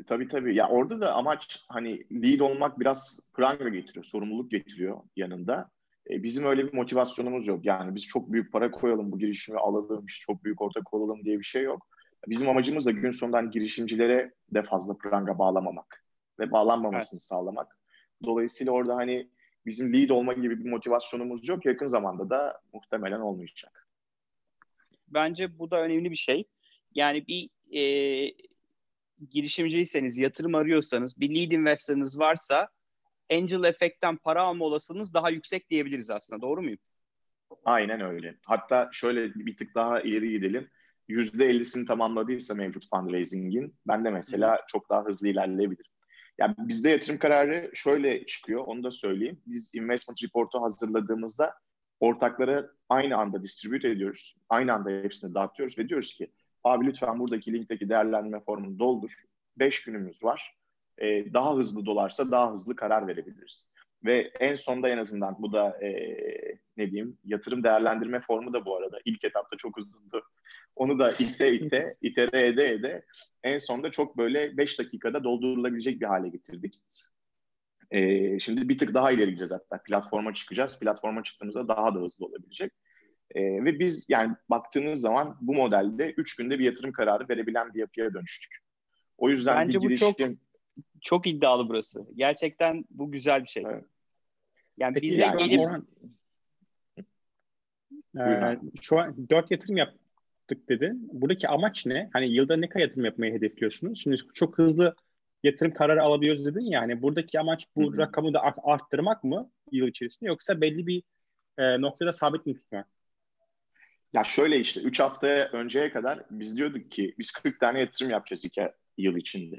E, tabii tabii. Ya orada da amaç hani lead olmak biraz pranga getiriyor, sorumluluk getiriyor yanında. E, bizim öyle bir motivasyonumuz yok. Yani biz çok büyük para koyalım bu girişimi alalım, işte çok büyük ortak olalım diye bir şey yok. Bizim amacımız da gün sonunda hani girişimcilere de fazla pranga bağlamamak ve bağlanmamasını evet. sağlamak. Dolayısıyla orada hani bizim lead olma gibi bir motivasyonumuz yok. Yakın zamanda da muhtemelen olmayacak. Bence bu da önemli bir şey. Yani bir e, girişimciyseniz, yatırım arıyorsanız, bir lead investor'ınız varsa angel efektten para alma olasılığınız daha yüksek diyebiliriz aslında. Doğru muyum? Aynen öyle. Hatta şöyle bir tık daha ileri gidelim. %50'sini tamamladıysa mevcut fundraising'in ben de mesela çok daha hızlı ilerleyebilirim. Yani bizde yatırım kararı şöyle çıkıyor, onu da söyleyeyim. Biz investment report'u hazırladığımızda ortaklara aynı anda distribute ediyoruz. Aynı anda hepsini dağıtıyoruz ve diyoruz ki abi lütfen buradaki linkteki değerlendirme formunu doldur. 5 günümüz var e, daha hızlı dolarsa daha hızlı karar verebiliriz. Ve en sonda en azından bu da e, ne diyeyim yatırım değerlendirme formu da bu arada ilk etapta çok uzundu. Onu da ite ite, itere ede ede en sonda çok böyle 5 dakikada doldurulabilecek bir hale getirdik. E, şimdi bir tık daha ileri gideceğiz hatta. Platforma çıkacağız. Platforma çıktığımızda daha da hızlı olabilecek. E, ve biz yani baktığınız zaman bu modelde 3 günde bir yatırım kararı verebilen bir yapıya dönüştük. O yüzden Bence bir girişim... bu çok çok iddialı burası. Gerçekten bu güzel bir şey. Evet. Yani Peki, bize yani gelip... Orhan, ee, şu an dört yatırım yaptık dedi. Buradaki amaç ne? Hani yılda ne kadar yatırım yapmayı hedefliyorsunuz? Şimdi çok hızlı yatırım kararı alabiliyoruz dedin ya. Yani buradaki amaç bu Hı-hı. rakamı da arttırmak mı yıl içerisinde yoksa belli bir e, noktada sabit mi tutmak? Ya şöyle işte 3 hafta önceye kadar biz diyorduk ki biz 40 tane yatırım yapacağız iki yıl içinde.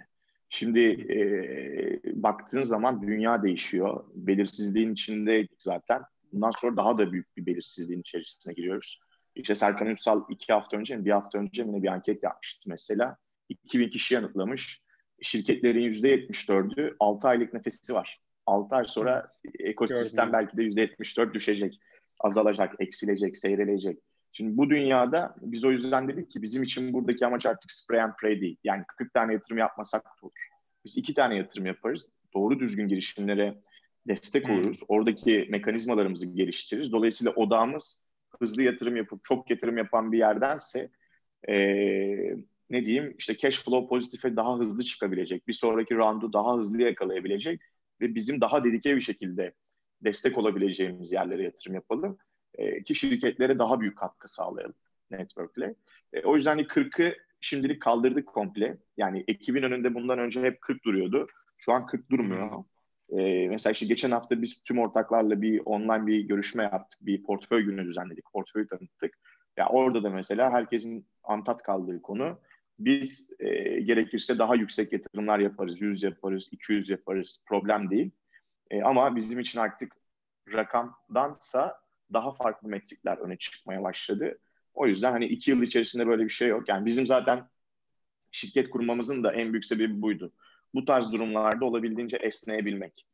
Şimdi e, baktığın zaman dünya değişiyor. Belirsizliğin içindeydik zaten. Bundan sonra daha da büyük bir belirsizliğin içerisine giriyoruz. İşte Serkan Ünsal iki hafta önce mi bir hafta önce mi bir anket yapmıştı mesela. 2000 kişi yanıtlamış. Şirketlerin %74'ü 6 aylık nefesi var. 6 ay sonra ekosistem Gördüm. belki de %74 düşecek, azalacak, eksilecek, seyrelecek. Şimdi bu dünyada biz o yüzden dedik ki bizim için buradaki amaç artık spray and pray değil. Yani 40 tane yatırım yapmasak da olur. Biz iki tane yatırım yaparız. Doğru düzgün girişimlere destek hmm. oluruz. Oradaki mekanizmalarımızı geliştiririz. Dolayısıyla odağımız hızlı yatırım yapıp çok yatırım yapan bir yerdense ee, ne diyeyim işte cash flow pozitife daha hızlı çıkabilecek. Bir sonraki roundu daha hızlı yakalayabilecek ve bizim daha dedike bir şekilde destek olabileceğimiz yerlere yatırım yapalım e, ki şirketlere daha büyük katkı sağlayalım network'le. E, o yüzden 40'ı hani şimdilik kaldırdık komple. Yani ekibin önünde bundan önce hep 40 duruyordu. Şu an 40 durmuyor. E, mesela işte geçen hafta biz tüm ortaklarla bir online bir görüşme yaptık. Bir portföy günü düzenledik. Portföyü tanıttık. Ya orada da mesela herkesin antat kaldığı konu biz e, gerekirse daha yüksek yatırımlar yaparız. 100 yaparız, 200 yaparız. Problem değil. E, ama bizim için artık rakamdansa daha farklı metrikler öne çıkmaya başladı. O yüzden hani iki yıl içerisinde böyle bir şey yok. Yani bizim zaten şirket kurmamızın da en büyük sebebi buydu. Bu tarz durumlarda olabildiğince esneyebilmek.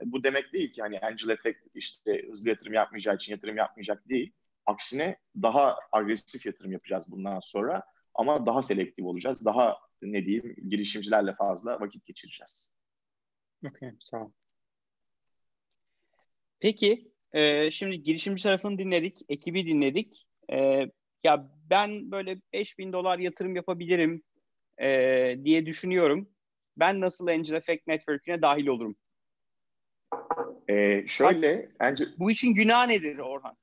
E, bu demek değil ki hani angel effect işte hızlı yatırım yapmayacağı için yatırım yapmayacak değil. Aksine daha agresif yatırım yapacağız bundan sonra ama daha selektif olacağız. Daha ne diyeyim girişimcilerle fazla vakit geçireceğiz. Okey, sağ ol. Peki, e, şimdi girişimci tarafını dinledik, ekibi dinledik. E, ya ben böyle 5000 dolar yatırım yapabilirim e, diye düşünüyorum. Ben nasıl Angel Effect Network'üne dahil olurum? Ee, şöyle, Angel... bu işin günah nedir Orhan?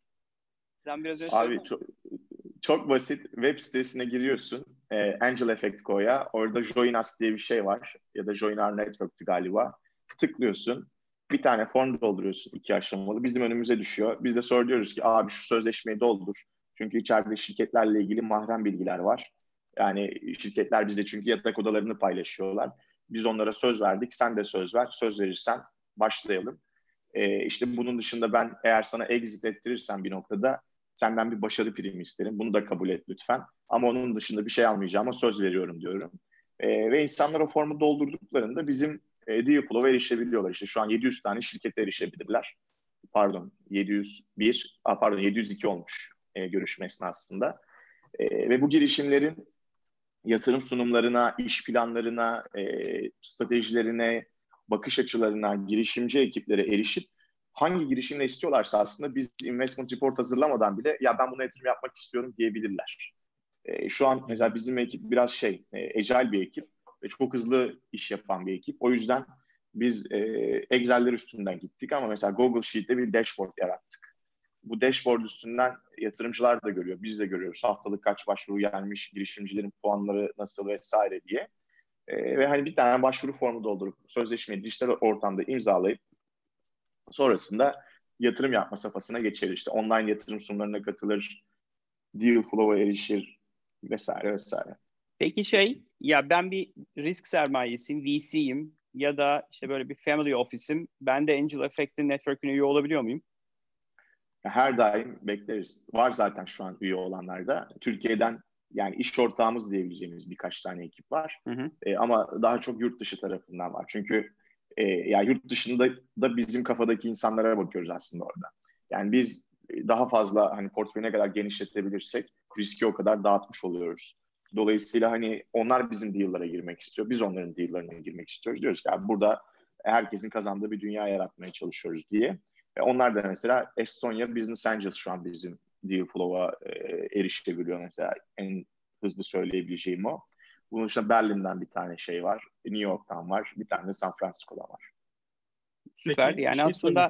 Sen biraz önce Abi çok, çok basit. Web sitesine giriyorsun. E, Angel Effect Co'ya. Orada Join Us diye bir şey var. Ya da Join Our Network'tü galiba. Tıklıyorsun. Bir tane form dolduruyorsun iki aşamalı. Bizim önümüze düşüyor. Biz de soruyoruz ki abi şu sözleşmeyi doldur. Çünkü içeride şirketlerle ilgili mahrem bilgiler var. Yani şirketler bizde çünkü yatak odalarını paylaşıyorlar. Biz onlara söz verdik. Sen de söz ver. Söz verirsen başlayalım. Ee, işte bunun dışında ben eğer sana exit ettirirsem bir noktada senden bir başarı primi isterim. Bunu da kabul et lütfen. Ama onun dışında bir şey almayacağıma söz veriyorum diyorum. E, ve insanlar o formu doldurduklarında bizim e, deal flow'a erişebiliyorlar. İşte şu an 700 tane şirkete erişebilirler. Pardon 701, a, pardon 702 olmuş e, görüşme esnasında. E, ve bu girişimlerin yatırım sunumlarına, iş planlarına, e, stratejilerine, bakış açılarına, girişimci ekiplere erişip hangi girişimle istiyorlarsa aslında biz investment report hazırlamadan bile ya ben buna yatırım yapmak istiyorum diyebilirler. E, şu an mesela bizim ekip biraz şey, e, agile bir ekip ve çok hızlı iş yapan bir ekip. O yüzden biz e, Excel'ler üstünden gittik ama mesela Google Sheet'te bir dashboard yarattık. Bu dashboard üstünden yatırımcılar da görüyor, biz de görüyoruz. Haftalık kaç başvuru gelmiş, girişimcilerin puanları nasıl vesaire diye. E, ve hani bir tane başvuru formu doldurup sözleşmeyi dijital ortamda imzalayıp Sonrasında yatırım yapma safhasına geçer işte. Online yatırım sunumlarına katılır, deal flow'a erişir vesaire vesaire. Peki şey, ya ben bir risk sermayesiyim, VC'yim ya da işte böyle bir family office'im. Ben de Angel Effect'in network'üne üye olabiliyor muyum? Her daim bekleriz. Var zaten şu an üye olanlarda. Türkiye'den yani iş ortağımız diyebileceğimiz birkaç tane ekip var. Hı hı. E, ama daha çok yurt dışı tarafından var. Çünkü e, yani yurt dışında da bizim kafadaki insanlara bakıyoruz aslında orada. Yani biz daha fazla hani portföyü ne kadar genişletebilirsek riski o kadar dağıtmış oluyoruz. Dolayısıyla hani onlar bizim deal'lara girmek istiyor. Biz onların deal'larına girmek istiyoruz. Diyoruz ki abi burada herkesin kazandığı bir dünya yaratmaya çalışıyoruz diye. Ve onlar da mesela Estonya Business Angels şu an bizim deal flow'a e, erişebiliyor mesela. En hızlı söyleyebileceğim o. Bunun dışında Berlin'den bir tane şey var. New York'tan var. Bir tane de San Francisco'dan var. Süper. Peki, yani şey aslında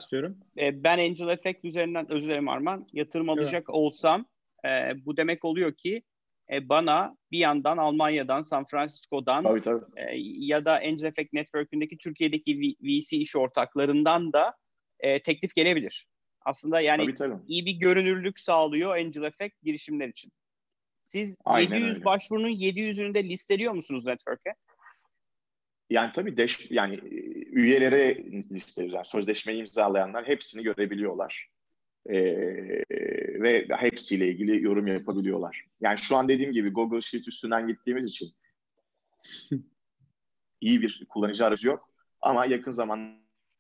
e, ben Angel Effect üzerinden özür dilerim Arman. Yatırım alacak evet. olsam e, bu demek oluyor ki e, bana bir yandan Almanya'dan, San Francisco'dan tabii, tabii. E, ya da Angel Effect Network'ündeki Türkiye'deki VC iş ortaklarından da e, teklif gelebilir. Aslında yani tabii, tabii. iyi bir görünürlük sağlıyor Angel Effect girişimler için. Siz Aynen 700 öyle. başvurunun 700'ünü de listeliyor musunuz network'e? Yani tabii deş, yani e, üyelere listeliyoruz. Yani sözleşmeyi imzalayanlar hepsini görebiliyorlar. Ee, ve hepsiyle ilgili yorum yapabiliyorlar. Yani şu an dediğim gibi Google Sheet üstünden gittiğimiz için iyi bir kullanıcı aracı yok. Ama yakın zamanda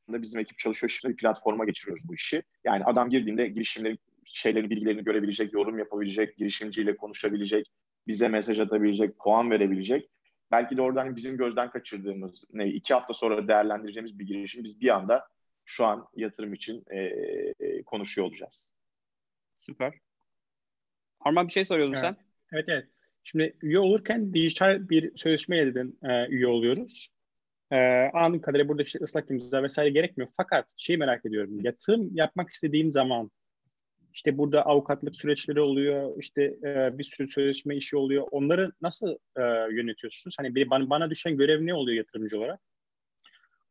bizim ekip çalışıyor. Şimdi bir platforma geçiriyoruz bu işi. Yani adam girdiğinde girişimleri şeylerin bilgilerini görebilecek, yorum yapabilecek, girişimciyle konuşabilecek, bize mesaj atabilecek, puan verebilecek. Belki de oradan bizim gözden kaçırdığımız, ne iki hafta sonra değerlendireceğimiz bir girişim biz bir anda şu an yatırım için e, e, konuşuyor olacağız. Süper. Arman bir şey soruyordun evet. sen. Evet evet. Şimdi üye olurken dijital bir sözleşmeyle dedin e, üye oluyoruz. E, anladığım kadarıyla burada işte ıslak imza vesaire gerekmiyor. Fakat şeyi merak ediyorum. Yatırım yapmak istediğim zaman işte burada avukatlık süreçleri oluyor, işte e, bir sürü sözleşme işi oluyor. Onları nasıl e, yönetiyorsunuz? Hani bir, bana, bana düşen görev ne oluyor yatırımcı olarak?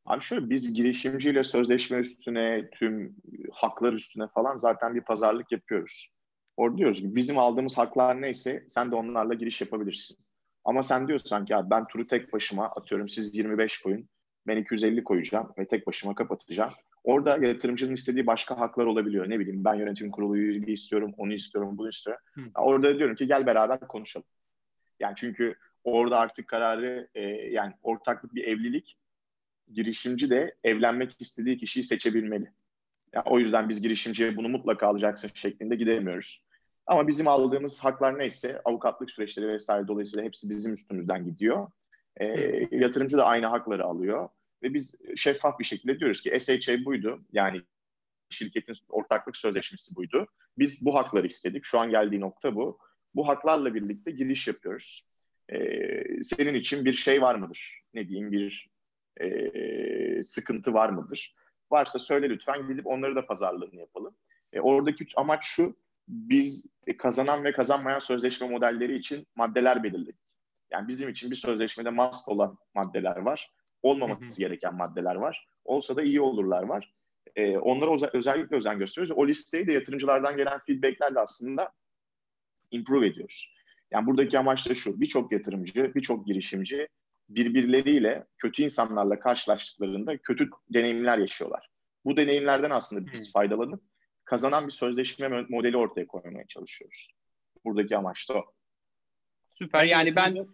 Abi şöyle biz girişimciyle sözleşme üstüne, tüm haklar üstüne falan zaten bir pazarlık yapıyoruz. Orada diyoruz ki bizim aldığımız haklar neyse sen de onlarla giriş yapabilirsin. Ama sen diyorsan ki ben turu tek başıma atıyorum siz 25 koyun, ben 250 koyacağım ve tek başıma kapatacağım. Orada yatırımcının istediği başka haklar olabiliyor. Ne bileyim ben yönetim kurulu üyeliği istiyorum, onu istiyorum, bunu istiyorum. Hı. Orada diyorum ki gel beraber konuşalım. Yani çünkü orada artık kararı e, yani ortaklık bir evlilik girişimci de evlenmek istediği kişiyi seçebilmeli. Yani o yüzden biz girişimciye bunu mutlaka alacaksın şeklinde gidemiyoruz. Ama bizim aldığımız haklar neyse avukatlık süreçleri vesaire dolayısıyla hepsi bizim üstümüzden gidiyor. E, yatırımcı da aynı hakları alıyor. Ve biz şeffaf bir şekilde diyoruz ki SHA buydu. Yani şirketin ortaklık sözleşmesi buydu. Biz bu hakları istedik. Şu an geldiği nokta bu. Bu haklarla birlikte giriş yapıyoruz. Ee, senin için bir şey var mıdır? Ne diyeyim bir e, sıkıntı var mıdır? Varsa söyle lütfen gidip onları da pazarlığını yapalım. E, oradaki amaç şu, biz kazanan ve kazanmayan sözleşme modelleri için maddeler belirledik. Yani bizim için bir sözleşmede must olan maddeler var. Olmaması hı hı. gereken maddeler var. Olsa da iyi olurlar var. E, onlara özel, özellikle özen gösteriyoruz. O listeyi de yatırımcılardan gelen feedbacklerle aslında improve ediyoruz. Yani buradaki amaç da şu. Birçok yatırımcı, birçok girişimci birbirleriyle, kötü insanlarla karşılaştıklarında kötü deneyimler yaşıyorlar. Bu deneyimlerden aslında biz hmm. faydalanıp kazanan bir sözleşme modeli ortaya koymaya çalışıyoruz. Buradaki amaç da o. Süper. Yani ben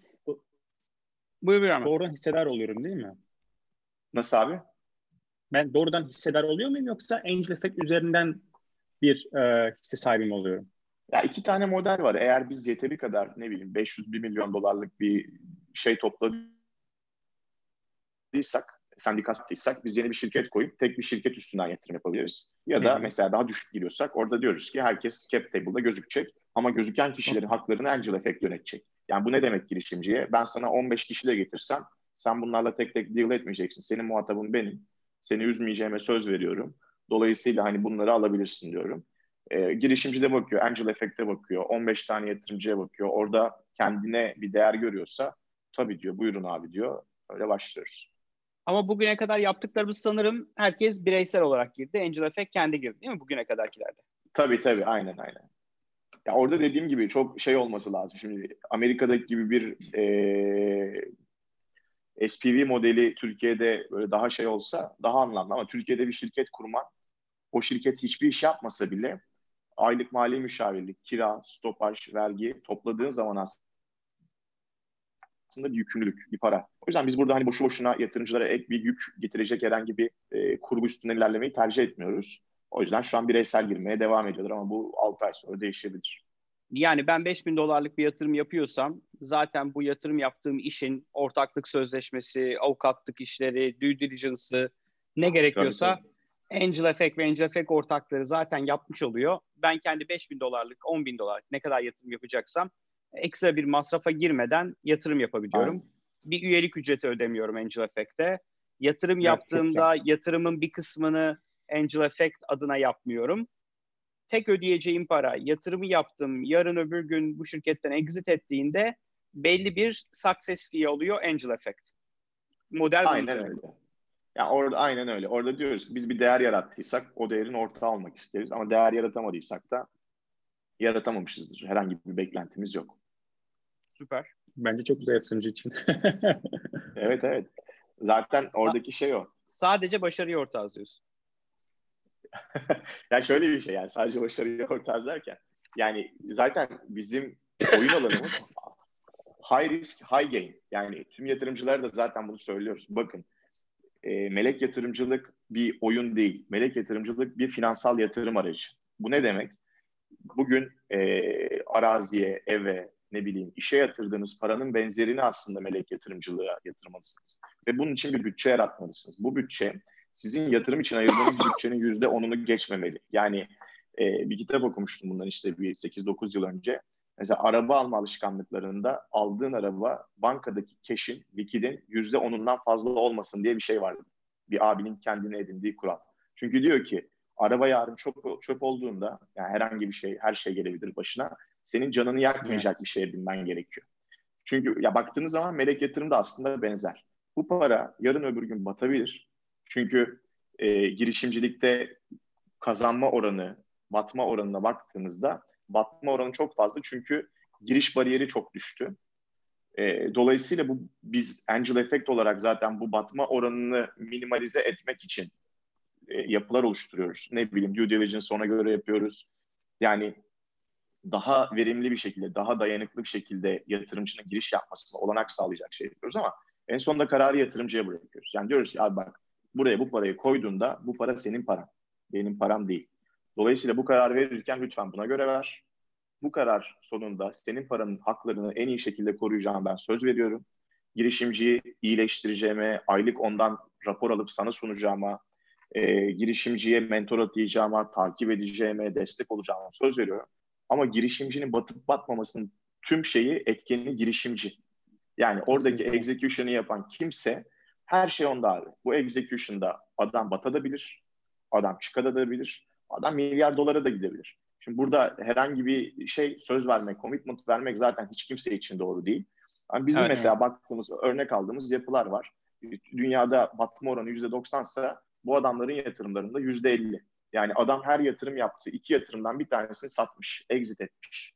Buyur buyur ama. Doğrudan hissedar oluyorum değil mi? Nasıl abi? Ben doğrudan hissedar oluyor muyum yoksa Angel Effect üzerinden bir e, hisse sahibim oluyorum? Ya iki tane model var. Eğer biz yeteri kadar ne bileyim 500 1 milyon dolarlık bir şey topladıysak, sendikatıysak biz yeni bir şirket koyup tek bir şirket üstünden yatırım yapabiliriz. Ya da mesela daha düşük giriyorsak orada diyoruz ki herkes cap table'da gözükecek ama gözüken kişilerin haklarını Angel Effect yönetecek. Yani bu ne demek girişimciye? Ben sana 15 kişi de getirsem sen bunlarla tek tek deal etmeyeceksin. Senin muhatabın benim. Seni üzmeyeceğime söz veriyorum. Dolayısıyla hani bunları alabilirsin diyorum. E, girişimci de bakıyor, Angel Effect'e bakıyor, 15 tane yatırımcıya bakıyor. Orada kendine bir değer görüyorsa tabii diyor, buyurun abi diyor. Öyle başlıyoruz. Ama bugüne kadar yaptıklarımız sanırım herkes bireysel olarak girdi. Angel Effect kendi girdi değil mi bugüne kadarkilerde? Tabii tabii aynen aynen. Ya orada dediğim gibi çok şey olması lazım. Şimdi Amerika'daki gibi bir e, SPV modeli Türkiye'de böyle daha şey olsa daha anlamlı ama Türkiye'de bir şirket kurman o şirket hiçbir iş yapmasa bile aylık mali müşavirlik, kira, stopaj, vergi topladığın zaman aslında bir yükümlülük, bir para. O yüzden biz burada hani boşu boşuna yatırımcılara ek bir yük getirecek herhangi bir e, kurgu üstünden ilerlemeyi tercih etmiyoruz. O yüzden şu an bireysel girmeye devam ediyorlar ama bu 6 ay sonra değişebilir. Yani ben 5000 dolarlık bir yatırım yapıyorsam zaten bu yatırım yaptığım işin ortaklık sözleşmesi, avukatlık işleri, due diligence'ı ne gerekiyorsa Angel Effect ve Angel Effect ortakları zaten yapmış oluyor. Ben kendi 5000 dolarlık, 10 bin dolarlık ne kadar yatırım yapacaksam ekstra bir masrafa girmeden yatırım yapabiliyorum. Aynen. Bir üyelik ücreti ödemiyorum Angel Effect'te. Yatırım yaptığımda yatırımın bir kısmını Angel Effect adına yapmıyorum. Tek ödeyeceğim para yatırımı yaptım. Yarın öbür gün bu şirketten exit ettiğinde belli bir success fee alıyor Angel Effect. Model aynen öyle. Yani orada aynen öyle. Orada diyoruz ki biz bir değer yarattıysak o değerin ortağı olmak isteriz. Ama değer yaratamadıysak da yaratamamışızdır. Herhangi bir beklentimiz yok. Süper. Bence çok güzel yatırımcı için. evet evet. Zaten oradaki şey o. Sadece başarıyı ortağız diyorsun. yani şöyle bir şey yani sadece başarıyı ortağız derken yani zaten bizim oyun alanımız high risk high gain. Yani tüm yatırımcılar da zaten bunu söylüyoruz. Bakın e, melek yatırımcılık bir oyun değil. Melek yatırımcılık bir finansal yatırım aracı. Bu ne demek? Bugün e, araziye, eve, ne bileyim işe yatırdığınız paranın benzerini aslında melek yatırımcılığa yatırmalısınız. Ve bunun için bir bütçe yaratmalısınız. Bu bütçe sizin yatırım için ayırdığınız bütçenin yüzde onunu geçmemeli. Yani e, bir kitap okumuştum bundan işte bir 8-9 yıl önce. Mesela araba alma alışkanlıklarında aldığın araba bankadaki cash'in, likidin yüzde onundan fazla olmasın diye bir şey vardı. Bir abinin kendine edindiği kural. Çünkü diyor ki araba yarın çöp, çöp olduğunda yani herhangi bir şey, her şey gelebilir başına. Senin canını yakmayacak evet. bir şeye binmen gerekiyor. Çünkü ya baktığınız zaman melek yatırım da aslında benzer. Bu para yarın öbür gün batabilir. Çünkü e, girişimcilikte kazanma oranı, batma oranına baktığımızda batma oranı çok fazla çünkü giriş bariyeri çok düştü. E, dolayısıyla bu biz angel effect olarak zaten bu batma oranını minimalize etmek için e, yapılar oluşturuyoruz. Ne bileyim due diligence ona göre yapıyoruz. Yani daha verimli bir şekilde, daha dayanıklı bir şekilde yatırımcının giriş yapmasına olanak sağlayacak şey yapıyoruz ama en sonunda kararı yatırımcıya bırakıyoruz. Yani diyoruz ki abi bak buraya bu parayı koyduğunda bu para senin paran. Benim param değil. Dolayısıyla bu karar verirken lütfen buna göre ver. Bu karar sonunda senin paranın haklarını en iyi şekilde koruyacağım ben söz veriyorum. Girişimciyi iyileştireceğime, aylık ondan rapor alıp sana sunacağıma, e, girişimciye mentor atayacağıma, takip edeceğime, destek olacağıma söz veriyorum. Ama girişimcinin batıp batmamasının tüm şeyi etkeni girişimci. Yani oradaki execution'ı yapan kimse her şey onda abi. Bu execution'da adam batabilir, adam çıkabilir, adam milyar dolara da gidebilir. Şimdi burada herhangi bir şey söz vermek, commitment vermek zaten hiç kimse için doğru değil. Yani bizim evet, mesela evet. baktığımız, örnek aldığımız yapılar var. Dünyada batma oranı %90 ise bu adamların yatırımlarında %50. Yani adam her yatırım yaptığı iki yatırımdan bir tanesini satmış, exit etmiş.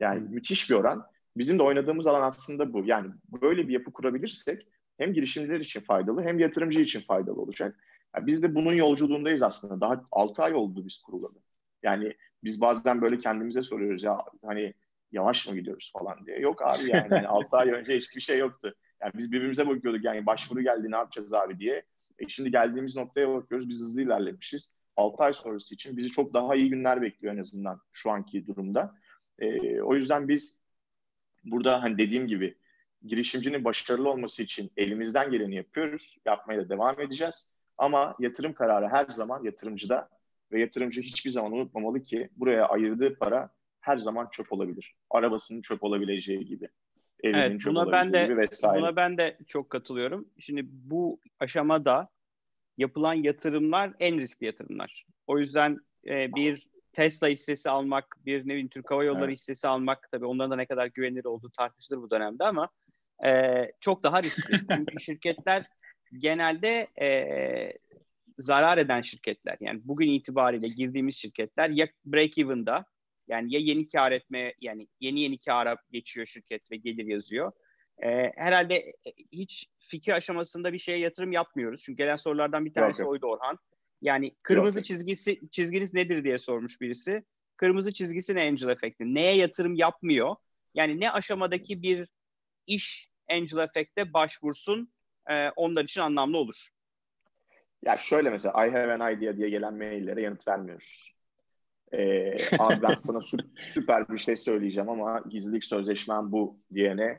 Yani müthiş bir oran. Bizim de oynadığımız alan aslında bu. Yani böyle bir yapı kurabilirsek hem girişimciler için faydalı hem yatırımcı için faydalı olacak. Yani biz de bunun yolculuğundayız aslında. Daha 6 ay oldu biz kurulalı. Yani biz bazen böyle kendimize soruyoruz ya hani yavaş mı gidiyoruz falan diye. Yok abi yani, yani 6 ay önce hiçbir şey yoktu. Yani biz birbirimize bakıyorduk yani başvuru geldi ne yapacağız abi diye. E şimdi geldiğimiz noktaya bakıyoruz biz hızlı ilerlemişiz. 6 ay sonrası için bizi çok daha iyi günler bekliyor en azından şu anki durumda. E, o yüzden biz burada hani dediğim gibi girişimcinin başarılı olması için elimizden geleni yapıyoruz. Yapmaya da devam edeceğiz. Ama yatırım kararı her zaman yatırımcıda ve yatırımcı hiçbir zaman unutmamalı ki buraya ayırdığı para her zaman çöp olabilir. Arabasının çöp olabileceği gibi. Evinin evet, çöp buna ben de gibi vesaire. buna ben de çok katılıyorum. Şimdi bu aşamada yapılan yatırımlar en riskli yatırımlar. O yüzden e, bir Tesla hissesi almak, bir ne bileyim Türk Hava Yolları evet. hissesi almak tabii onların da ne kadar güvenilir olduğu tartışılır bu dönemde ama e, çok daha riskli. Çünkü şirketler genelde e, zarar eden şirketler. Yani bugün itibariyle girdiğimiz şirketler ya break even'da yani ya yeni kar etme yani yeni yeni kara geçiyor şirket ve gelir yazıyor. E, herhalde hiç fikir aşamasında bir şeye yatırım yapmıyoruz. Çünkü gelen sorulardan bir tanesi yok, oydu Orhan. Yani kırmızı yok. çizgisi çizginiz nedir diye sormuş birisi. Kırmızı çizgisi ne Angel Effect'in? Neye yatırım yapmıyor? Yani ne aşamadaki bir iş Angel Effect'te başvursun e, onlar için anlamlı olur. Ya şöyle mesela I have an idea diye gelen maillere yanıt vermiyoruz. Ee, abi ben sana süper bir şey söyleyeceğim ama gizlilik sözleşmem bu diyene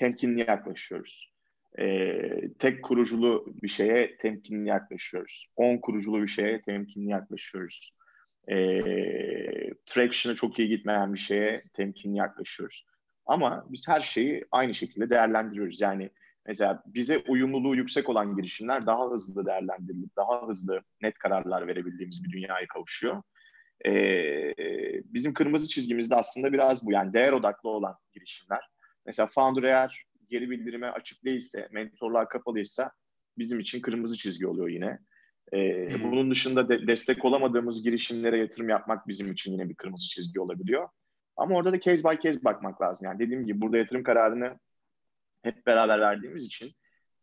temkinli yaklaşıyoruz. Ee, tek kuruculu bir şeye temkinli yaklaşıyoruz. 10 kuruculu bir şeye temkinli yaklaşıyoruz. Ee, traction'ı çok iyi gitmeyen bir şeye temkinli yaklaşıyoruz. Ama biz her şeyi aynı şekilde değerlendiriyoruz. Yani mesela bize uyumluluğu yüksek olan girişimler daha hızlı değerlendirilip daha hızlı net kararlar verebildiğimiz bir dünyaya kavuşuyor. Ee, bizim kırmızı çizgimizde aslında biraz bu yani değer odaklı olan girişimler. Mesela founder eğer geri bildirime açık değilse, mentorluğa kapalıysa bizim için kırmızı çizgi oluyor yine. Ee, hmm. Bunun dışında de destek olamadığımız girişimlere yatırım yapmak bizim için yine bir kırmızı çizgi olabiliyor. Ama orada da case by case bakmak lazım. Yani dediğim gibi burada yatırım kararını hep beraber verdiğimiz için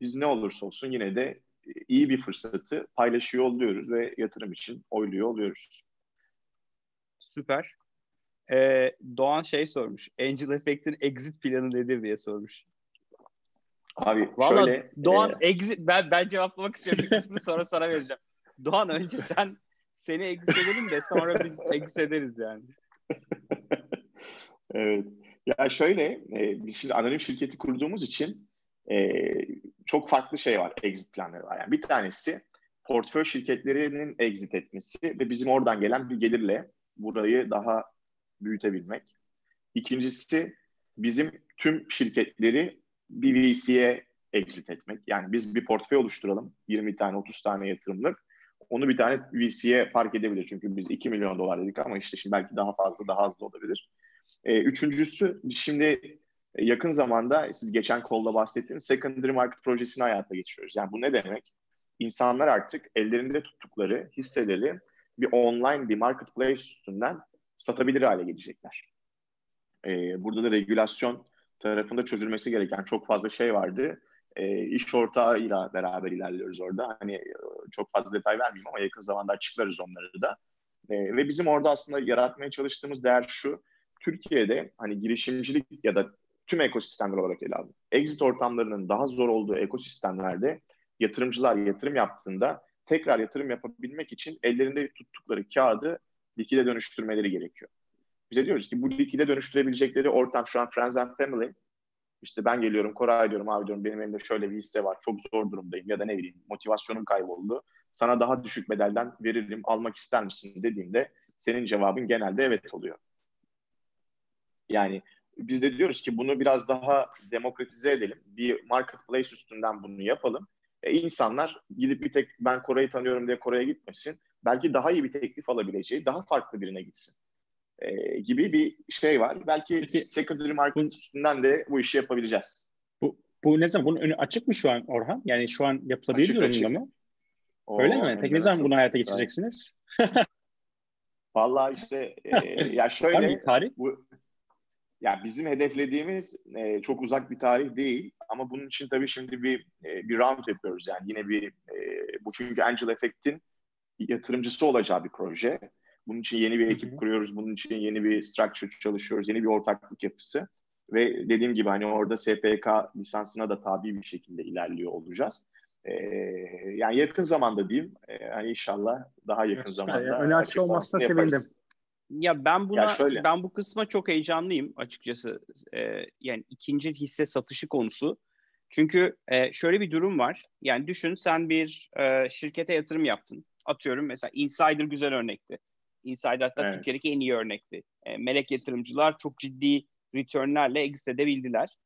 biz ne olursa olsun yine de iyi bir fırsatı paylaşıyor oluyoruz ve yatırım için oyluyor oluyoruz. Süper. Ee, Doğan şey sormuş. Angel Effect'in exit planı nedir diye sormuş. Abi Vallahi şöyle. Doğan e... exit ben ben cevaplamak istiyorum bir kısmını sonra sana vereceğim. Doğan önce sen seni exit edelim de sonra biz exit ederiz yani. evet. Ya şöyle, e, biz şimdi anonim şirketi kurduğumuz için e, çok farklı şey var, exit planları var. Yani bir tanesi portföy şirketlerinin exit etmesi ve bizim oradan gelen bir gelirle burayı daha büyütebilmek. İkincisi bizim tüm şirketleri bir VC'ye exit etmek. Yani biz bir portföy oluşturalım, 20 tane 30 tane yatırımlık. Onu bir tane VC'ye park edebilir. Çünkü biz 2 milyon dolar dedik ama işte şimdi belki daha fazla daha az da olabilir. E, üçüncüsü şimdi yakın zamanda siz geçen kolda bahsettiğiniz secondary market projesini hayata geçiriyoruz. Yani bu ne demek? İnsanlar artık ellerinde tuttukları hisseleri bir online bir marketplace üstünden satabilir hale gelecekler. E, burada da regülasyon tarafında çözülmesi gereken çok fazla şey vardı. e, iş ortağıyla beraber ilerliyoruz orada. Hani e, çok fazla detay vermeyeyim ama yakın zamanda açıklarız onları da. E, ve bizim orada aslında yaratmaya çalıştığımız değer şu. Türkiye'de hani girişimcilik ya da tüm ekosistemler olarak ele aldım. Exit ortamlarının daha zor olduğu ekosistemlerde yatırımcılar yatırım yaptığında tekrar yatırım yapabilmek için ellerinde tuttukları kağıdı likide dönüştürmeleri gerekiyor. Bize diyoruz ki bu likide dönüştürebilecekleri ortam şu an Friends and Family. İşte ben geliyorum Koray diyorum abi diyorum benim elimde şöyle bir hisse var çok zor durumdayım ya da ne bileyim motivasyonum kayboldu. Sana daha düşük bedelden veririm almak ister misin dediğimde senin cevabın genelde evet oluyor. Yani biz de diyoruz ki bunu biraz daha demokratize edelim. Bir marketplace üstünden bunu yapalım. E, insanlar gidip bir tek ben Koray'ı tanıyorum diye Koray'a gitmesin. Belki daha iyi bir teklif alabileceği, daha farklı birine gitsin. E, gibi bir şey var. Belki Peki, secondary market bu, üstünden de bu işi yapabileceğiz. Bu, bu ne zaman? Bunun önü açık mı şu an Orhan? Yani şu an yapılabilir durumda mı? Oo, Öyle mi? Peki ne zaman bunu hayata geçireceksiniz? Vallahi işte e, ya şöyle tarih. Bu, ya bizim hedeflediğimiz e, çok uzak bir tarih değil ama bunun için tabii şimdi bir e, bir round yapıyoruz yani yine bir e, bu çünkü Angel Effect'in yatırımcısı olacağı bir proje. Bunun için yeni bir ekip kuruyoruz. Bunun için yeni bir structure çalışıyoruz. Yeni bir ortaklık yapısı. Ve dediğim gibi hani orada SPK lisansına da tabi bir şekilde ilerliyor olacağız. Ee, yani yakın zamanda diyeyim. Ee, hani inşallah daha yakın evet, zamanda. Yani, açık olmasına sevindim. Ya ben buna ya şöyle. ben bu kısma çok heyecanlıyım açıkçası. Ee, yani ikinci hisse satışı konusu. Çünkü e, şöyle bir durum var. Yani düşün sen bir e, şirkete yatırım yaptın. Atıyorum mesela Insider güzel örnekti. Insider hatta evet. Türkiye'deki en iyi örnekti. E, melek yatırımcılar çok ciddi returnlerle exit edebildiler.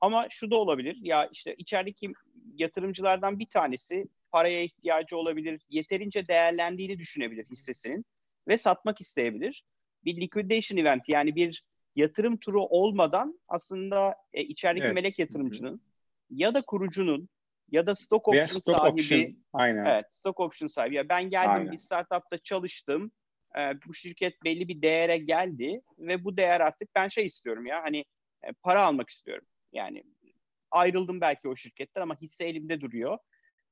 Ama şu da olabilir. Ya işte içerideki yatırımcılardan bir tanesi paraya ihtiyacı olabilir. Yeterince değerlendiğini düşünebilir hissesinin ve satmak isteyebilir. Bir liquidation event yani bir yatırım turu olmadan aslında e, içerideki evet. melek yatırımcının ya da kurucunun ya da stock option stock sahibi option. Aynen. Evet, stock option sahibi. Ya ben geldim Aynen. bir startupta çalıştım. E, bu şirket belli bir değere geldi ve bu değer artık ben şey istiyorum ya hani e, para almak istiyorum. Yani ayrıldım belki o şirketten ama hisse elimde duruyor.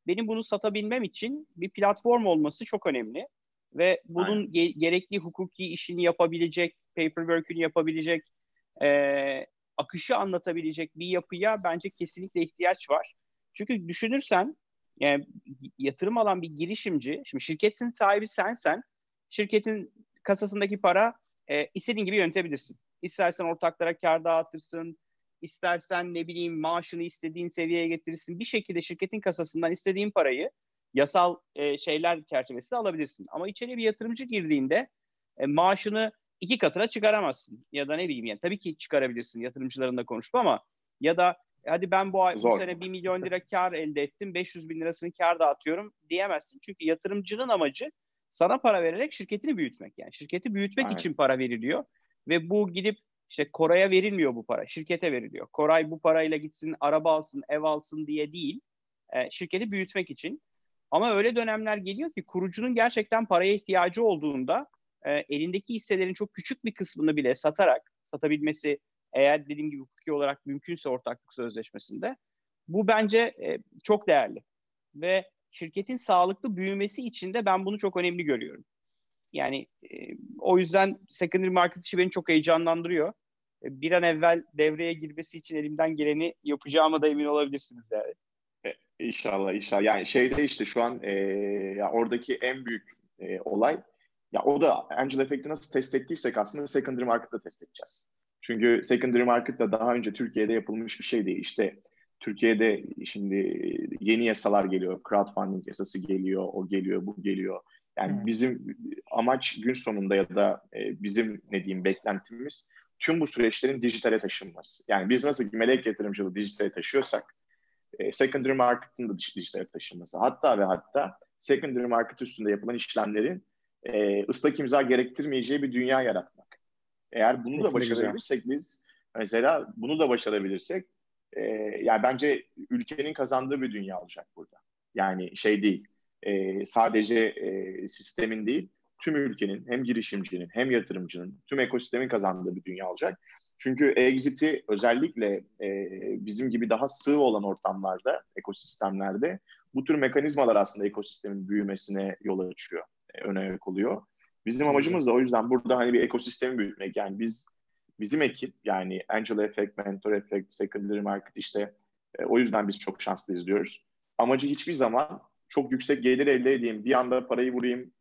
Benim bunu satabilmem için bir platform olması çok önemli ve bunun ge- gerekli hukuki işini yapabilecek, paperwork'ünü yapabilecek, e, akışı anlatabilecek bir yapıya bence kesinlikle ihtiyaç var. Çünkü düşünürsen yani yatırım alan bir girişimci, şimdi şirketin sahibi sensen, şirketin kasasındaki para e, istediğin gibi yönetebilirsin. İstersen ortaklara kar dağıtırsın, istersen ne bileyim maaşını istediğin seviyeye getirirsin. Bir şekilde şirketin kasasından istediğin parayı yasal e, şeyler çerçevesinde alabilirsin. Ama içeriye bir yatırımcı girdiğinde e, maaşını iki katına çıkaramazsın. Ya da ne bileyim yani tabii ki çıkarabilirsin yatırımcılarınla konuşup ama ya da hadi ben bu, ay, bu sene 1 milyon lira kar elde ettim 500 bin lirasını kar dağıtıyorum diyemezsin. Çünkü yatırımcının amacı sana para vererek şirketini büyütmek. Yani şirketi büyütmek Aynen. için para veriliyor ve bu gidip işte Koray'a verilmiyor bu para. Şirkete veriliyor. Koray bu parayla gitsin araba alsın, ev alsın diye değil. E, şirketi büyütmek için. Ama öyle dönemler geliyor ki kurucunun gerçekten paraya ihtiyacı olduğunda e, elindeki hisselerin çok küçük bir kısmını bile satarak satabilmesi eğer dediğim gibi hukuki olarak mümkünse ortaklık sözleşmesinde bu bence e, çok değerli. Ve şirketin sağlıklı büyümesi için de ben bunu çok önemli görüyorum. Yani e, o yüzden secondary market işi beni çok heyecanlandırıyor. E, bir an evvel devreye girmesi için elimden geleni yapacağıma da emin olabilirsiniz yani. E, inşallah inşallah. Yani şeyde işte şu an e, ya oradaki en büyük e, olay ya o da Angel Effect'i nasıl test ettiysek aslında secondary market'ta test edeceğiz. Çünkü secondary market'ta daha önce Türkiye'de yapılmış bir şey değil. İşte Türkiye'de şimdi yeni yasalar geliyor. Crowdfunding yasası geliyor, o geliyor, bu geliyor. Yani hmm. bizim amaç gün sonunda ya da e, bizim ne diyeyim beklentimiz tüm bu süreçlerin dijitale taşınması. Yani biz nasıl ki melek yatırımcılığı dijitale taşıyorsak e, secondary market'ın da dijitale taşınması. Hatta ve hatta secondary market üstünde yapılan işlemlerin e, ıslak imza gerektirmeyeceği bir dünya yaratmak. Eğer bunu da başarabilirsek biz mesela bunu da başarabilirsek e, yani bence ülkenin kazandığı bir dünya olacak burada. Yani şey değil e, sadece e, sistemin değil tüm ülkenin hem girişimcinin hem yatırımcının tüm ekosistemin kazandığı bir dünya olacak. Çünkü exit'i özellikle e, bizim gibi daha sığ olan ortamlarda, ekosistemlerde bu tür mekanizmalar aslında ekosistemin büyümesine yol açıyor, e, öne oluyor. Bizim amacımız da o yüzden burada hani bir ekosistemi büyütmek. Yani biz bizim ekip yani Angel Effect, Mentor Effect, Secondary Market işte e, o yüzden biz çok şanslı izliyoruz. Amacı hiçbir zaman çok yüksek gelir elde edeyim, bir anda parayı vurayım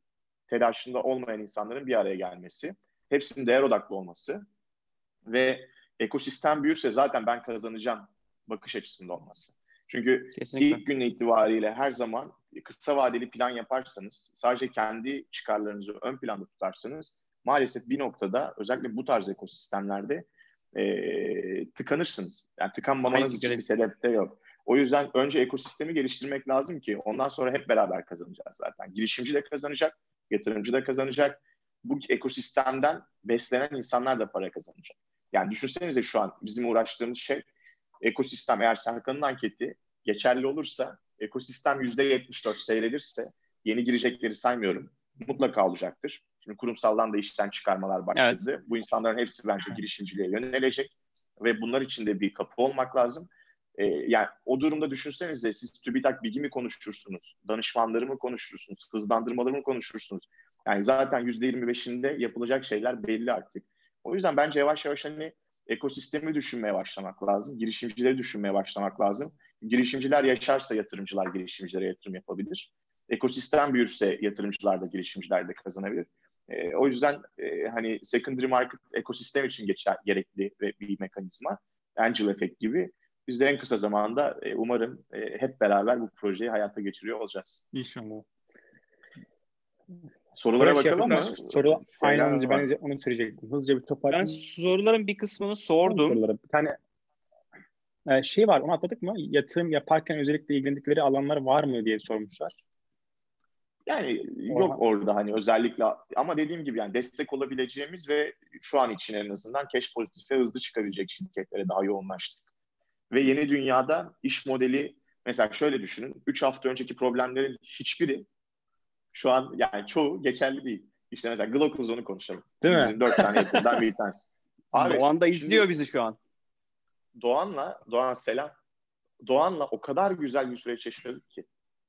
telaşında olmayan insanların bir araya gelmesi. Hepsinin değer odaklı olması ve ekosistem büyürse zaten ben kazanacağım bakış açısında olması. Çünkü Kesinlikle. ilk gün itibariyle her zaman kısa vadeli plan yaparsanız, sadece kendi çıkarlarınızı ön planda tutarsanız maalesef bir noktada özellikle bu tarz ekosistemlerde e, tıkanırsınız. Yani tıkanmamanız Hayır, için bir sebep de yok. O yüzden önce ekosistemi geliştirmek lazım ki ondan sonra hep beraber kazanacağız zaten. Girişimci de kazanacak, yatırımcı da kazanacak. Bu ekosistemden beslenen insanlar da para kazanacak. Yani düşünsenize şu an bizim uğraştığımız şey ekosistem eğer Serkan'ın anketi geçerli olursa ekosistem %74 seyredilirse yeni girecekleri saymıyorum. Mutlaka olacaktır. Şimdi kurumsaldan da işten çıkarmalar başladı. Evet. Bu insanların hepsi bence girişimciliğe yönelecek ve bunlar için de bir kapı olmak lazım. Ee, yani o durumda düşünsenize siz TÜBİTAK bilgi mi konuşursunuz, danışmanları mı konuşursunuz, hızlandırmaları mı konuşursunuz? Yani zaten %25'inde yapılacak şeyler belli artık. O yüzden bence yavaş yavaş hani ekosistemi düşünmeye başlamak lazım. Girişimcileri düşünmeye başlamak lazım. Girişimciler yaşarsa yatırımcılar girişimcilere yatırım yapabilir. Ekosistem büyürse yatırımcılar da girişimciler de kazanabilir. E, o yüzden e, hani secondary market ekosistem için geçer, gerekli ve bir mekanizma. Angel Effect gibi. Biz de en kısa zamanda e, umarım e, hep beraber bu projeyi hayata geçiriyor olacağız. İnşallah. Sorulara şey bakalım mı? Soru, aynen önce ben onu söyleyecektim. Hızlıca bir toparlayayım. Ben soruların bir kısmını sordum. Soruları. Bir tane e, şey var onu atladık mı? Yatırım yaparken özellikle ilgilendikleri alanlar var mı diye sormuşlar. Yani Oha. yok orada hani özellikle ama dediğim gibi yani destek olabileceğimiz ve şu an için en azından cash pozitife hızlı çıkabilecek şirketlere daha yoğunlaştık. Ve yeni dünyada iş modeli mesela şöyle düşünün. 3 hafta önceki problemlerin hiçbiri şu an yani çoğu geçerli değil. İşte mesela Glocozon'u konuşalım. Değil Bizim mi? Dört tane yapımdan bir tanesi. Abi, Doğan da izliyor şimdi, bizi şu an. Doğan'la, Doğan selam. Doğan'la o kadar güzel bir süreç yaşadık ki.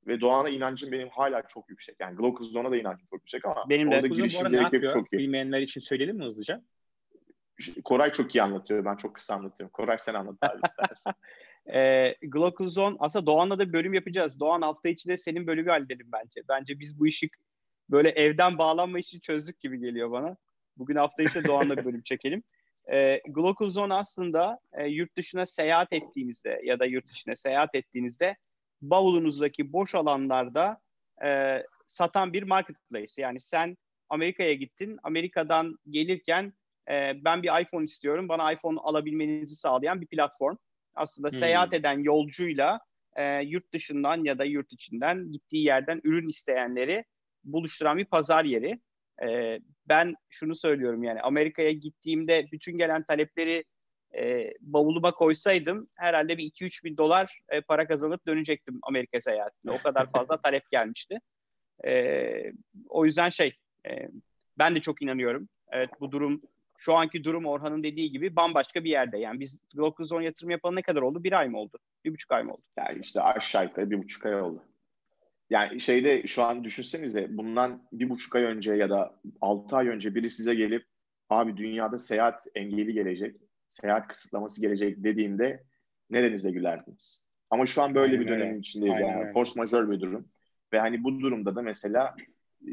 Ve Doğan'a inancım benim hala çok yüksek. Yani Glocozon'a da inancım çok yüksek ama benim orada girişimcilik çok iyi. Bilmeyenler için söyleyelim mi hızlıca? Koray çok iyi anlatıyor. Ben çok kısa anlatıyorum. Koray sen anlat abi istersen. e, Glocozon aslında Doğan'la da bölüm yapacağız. Doğan hafta içinde senin bölümü halledelim bence. Bence biz bu işi böyle evden bağlanma işi çözdük gibi geliyor bana. Bugün hafta içinde Doğan'la bir bölüm çekelim. E, Glocozon aslında e, yurt dışına seyahat ettiğinizde ya da yurt dışına seyahat ettiğinizde bavulunuzdaki boş alanlarda e, satan bir marketplace. Yani sen Amerika'ya gittin, Amerika'dan gelirken e, ben bir iPhone istiyorum, bana iPhone alabilmenizi sağlayan bir platform. Aslında hmm. seyahat eden yolcuyla e, yurt dışından ya da yurt içinden gittiği yerden ürün isteyenleri buluşturan bir pazar yeri. E, ben şunu söylüyorum yani Amerika'ya gittiğimde bütün gelen talepleri e, bavuluma koysaydım herhalde bir 2-3 bin dolar e, para kazanıp dönecektim Amerika seyahatine. O kadar fazla talep gelmişti. E, o yüzden şey e, ben de çok inanıyorum. Evet bu durum şu anki durum Orhan'ın dediği gibi bambaşka bir yerde. Yani biz Block yatırım yapalı ne kadar oldu? Bir ay mı oldu? Bir buçuk ay mı oldu? Yani işte aşağı yukarı bir buçuk ay oldu. Yani şeyde şu an düşünsenize bundan bir buçuk ay önce ya da altı ay önce biri size gelip abi dünyada seyahat engeli gelecek, seyahat kısıtlaması gelecek dediğinde nerenizde gülerdiniz? Ama şu an böyle Aynen bir dönemin içindeyiz Aynen yani. Öyle. Force majeure bir durum. Ve hani bu durumda da mesela e,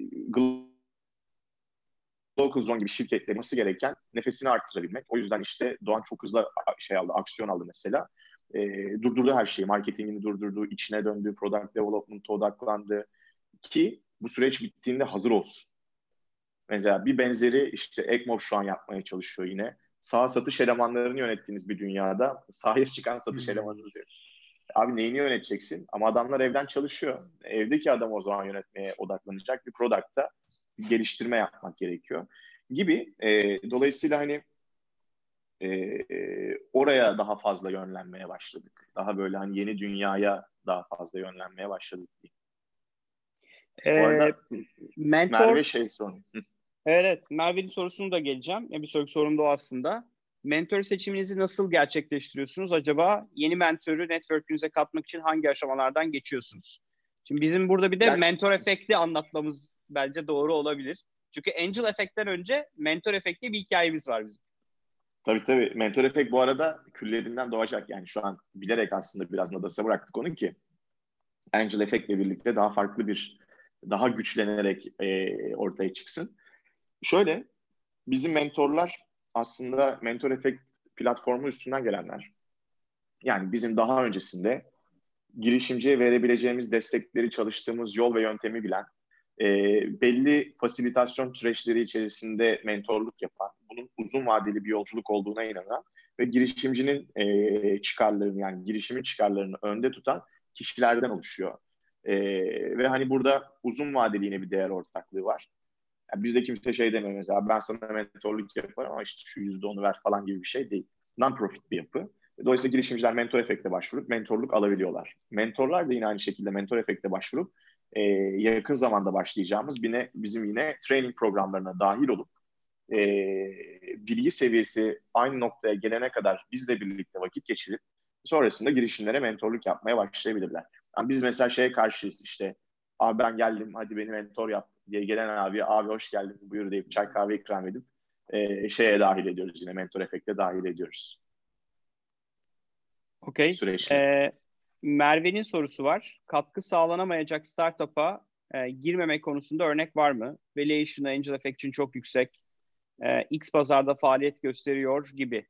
local zone gibi şirketlerin nasıl gereken nefesini arttırabilmek. O yüzden işte Doğan çok hızlı şey aldı, aksiyon aldı mesela. E, durdurdu her şeyi. Marketingini durdurdu, içine döndü, product development'a odaklandı. Ki bu süreç bittiğinde hazır olsun. Mesela bir benzeri işte Ekmov şu an yapmaya çalışıyor yine. Sağ satış elemanlarını yönettiğiniz bir dünyada sahaya çıkan satış elemanınız yok. Abi neyini yöneteceksin? Ama adamlar evden çalışıyor. Evdeki adam o zaman yönetmeye odaklanacak bir product'ta geliştirme yapmak gerekiyor gibi. E, dolayısıyla hani e, oraya daha fazla yönlenmeye başladık. Daha böyle hani yeni dünyaya daha fazla yönlenmeye başladık. Ee, Bu arada mentor... Merve şey sorun. Evet, Merve'nin sorusunu da geleceğim. Yani bir sonraki sorum da o aslında. Mentor seçiminizi nasıl gerçekleştiriyorsunuz? Acaba yeni mentoru network'ünüze katmak için hangi aşamalardan geçiyorsunuz? Şimdi bizim burada bir de yani, mentor efekti anlatmamız bence doğru olabilir. Çünkü angel efektten önce mentor efekti bir hikayemiz var bizim. Tabii tabii. Mentor efekt bu arada küllerinden doğacak. Yani şu an bilerek aslında biraz Nadas'a bıraktık onu ki Angel efektle birlikte daha farklı bir, daha güçlenerek e, ortaya çıksın. Şöyle, bizim mentorlar aslında mentor efekt platformu üstünden gelenler. Yani bizim daha öncesinde girişimciye verebileceğimiz destekleri çalıştığımız yol ve yöntemi bilen, e, belli fasilitasyon süreçleri içerisinde mentorluk yapan, bunun uzun vadeli bir yolculuk olduğuna inanan ve girişimcinin e, çıkarlarını yani girişimin çıkarlarını önde tutan kişilerden oluşuyor. E, ve hani burada uzun vadeli yine bir değer ortaklığı var. Yani bizde kimse şey demiyor mesela ben sana mentorluk yaparım ama işte şu yüzde onu ver falan gibi bir şey değil. Non-profit bir yapı. Dolayısıyla girişimciler mentor efekte başvurup mentorluk alabiliyorlar. Mentorlar da yine aynı şekilde mentor efekte başvurup e, yakın zamanda başlayacağımız yine bizim yine training programlarına dahil olup e, bilgi seviyesi aynı noktaya gelene kadar bizle birlikte vakit geçirip sonrasında girişimlere mentorluk yapmaya başlayabilirler. Yani biz mesela şeye karşıyız işte abi ben geldim hadi beni mentor yap diye gelen abi abi hoş geldin buyur deyip çay kahve ikram edip e, şeye dahil ediyoruz yine mentor efekte dahil ediyoruz. Okey. Ee, Merve'nin sorusu var. Katkı sağlanamayacak startup'a e, girmeme konusunda örnek var mı? Valuation Angel Effect için çok yüksek. E, X pazarda faaliyet gösteriyor gibi.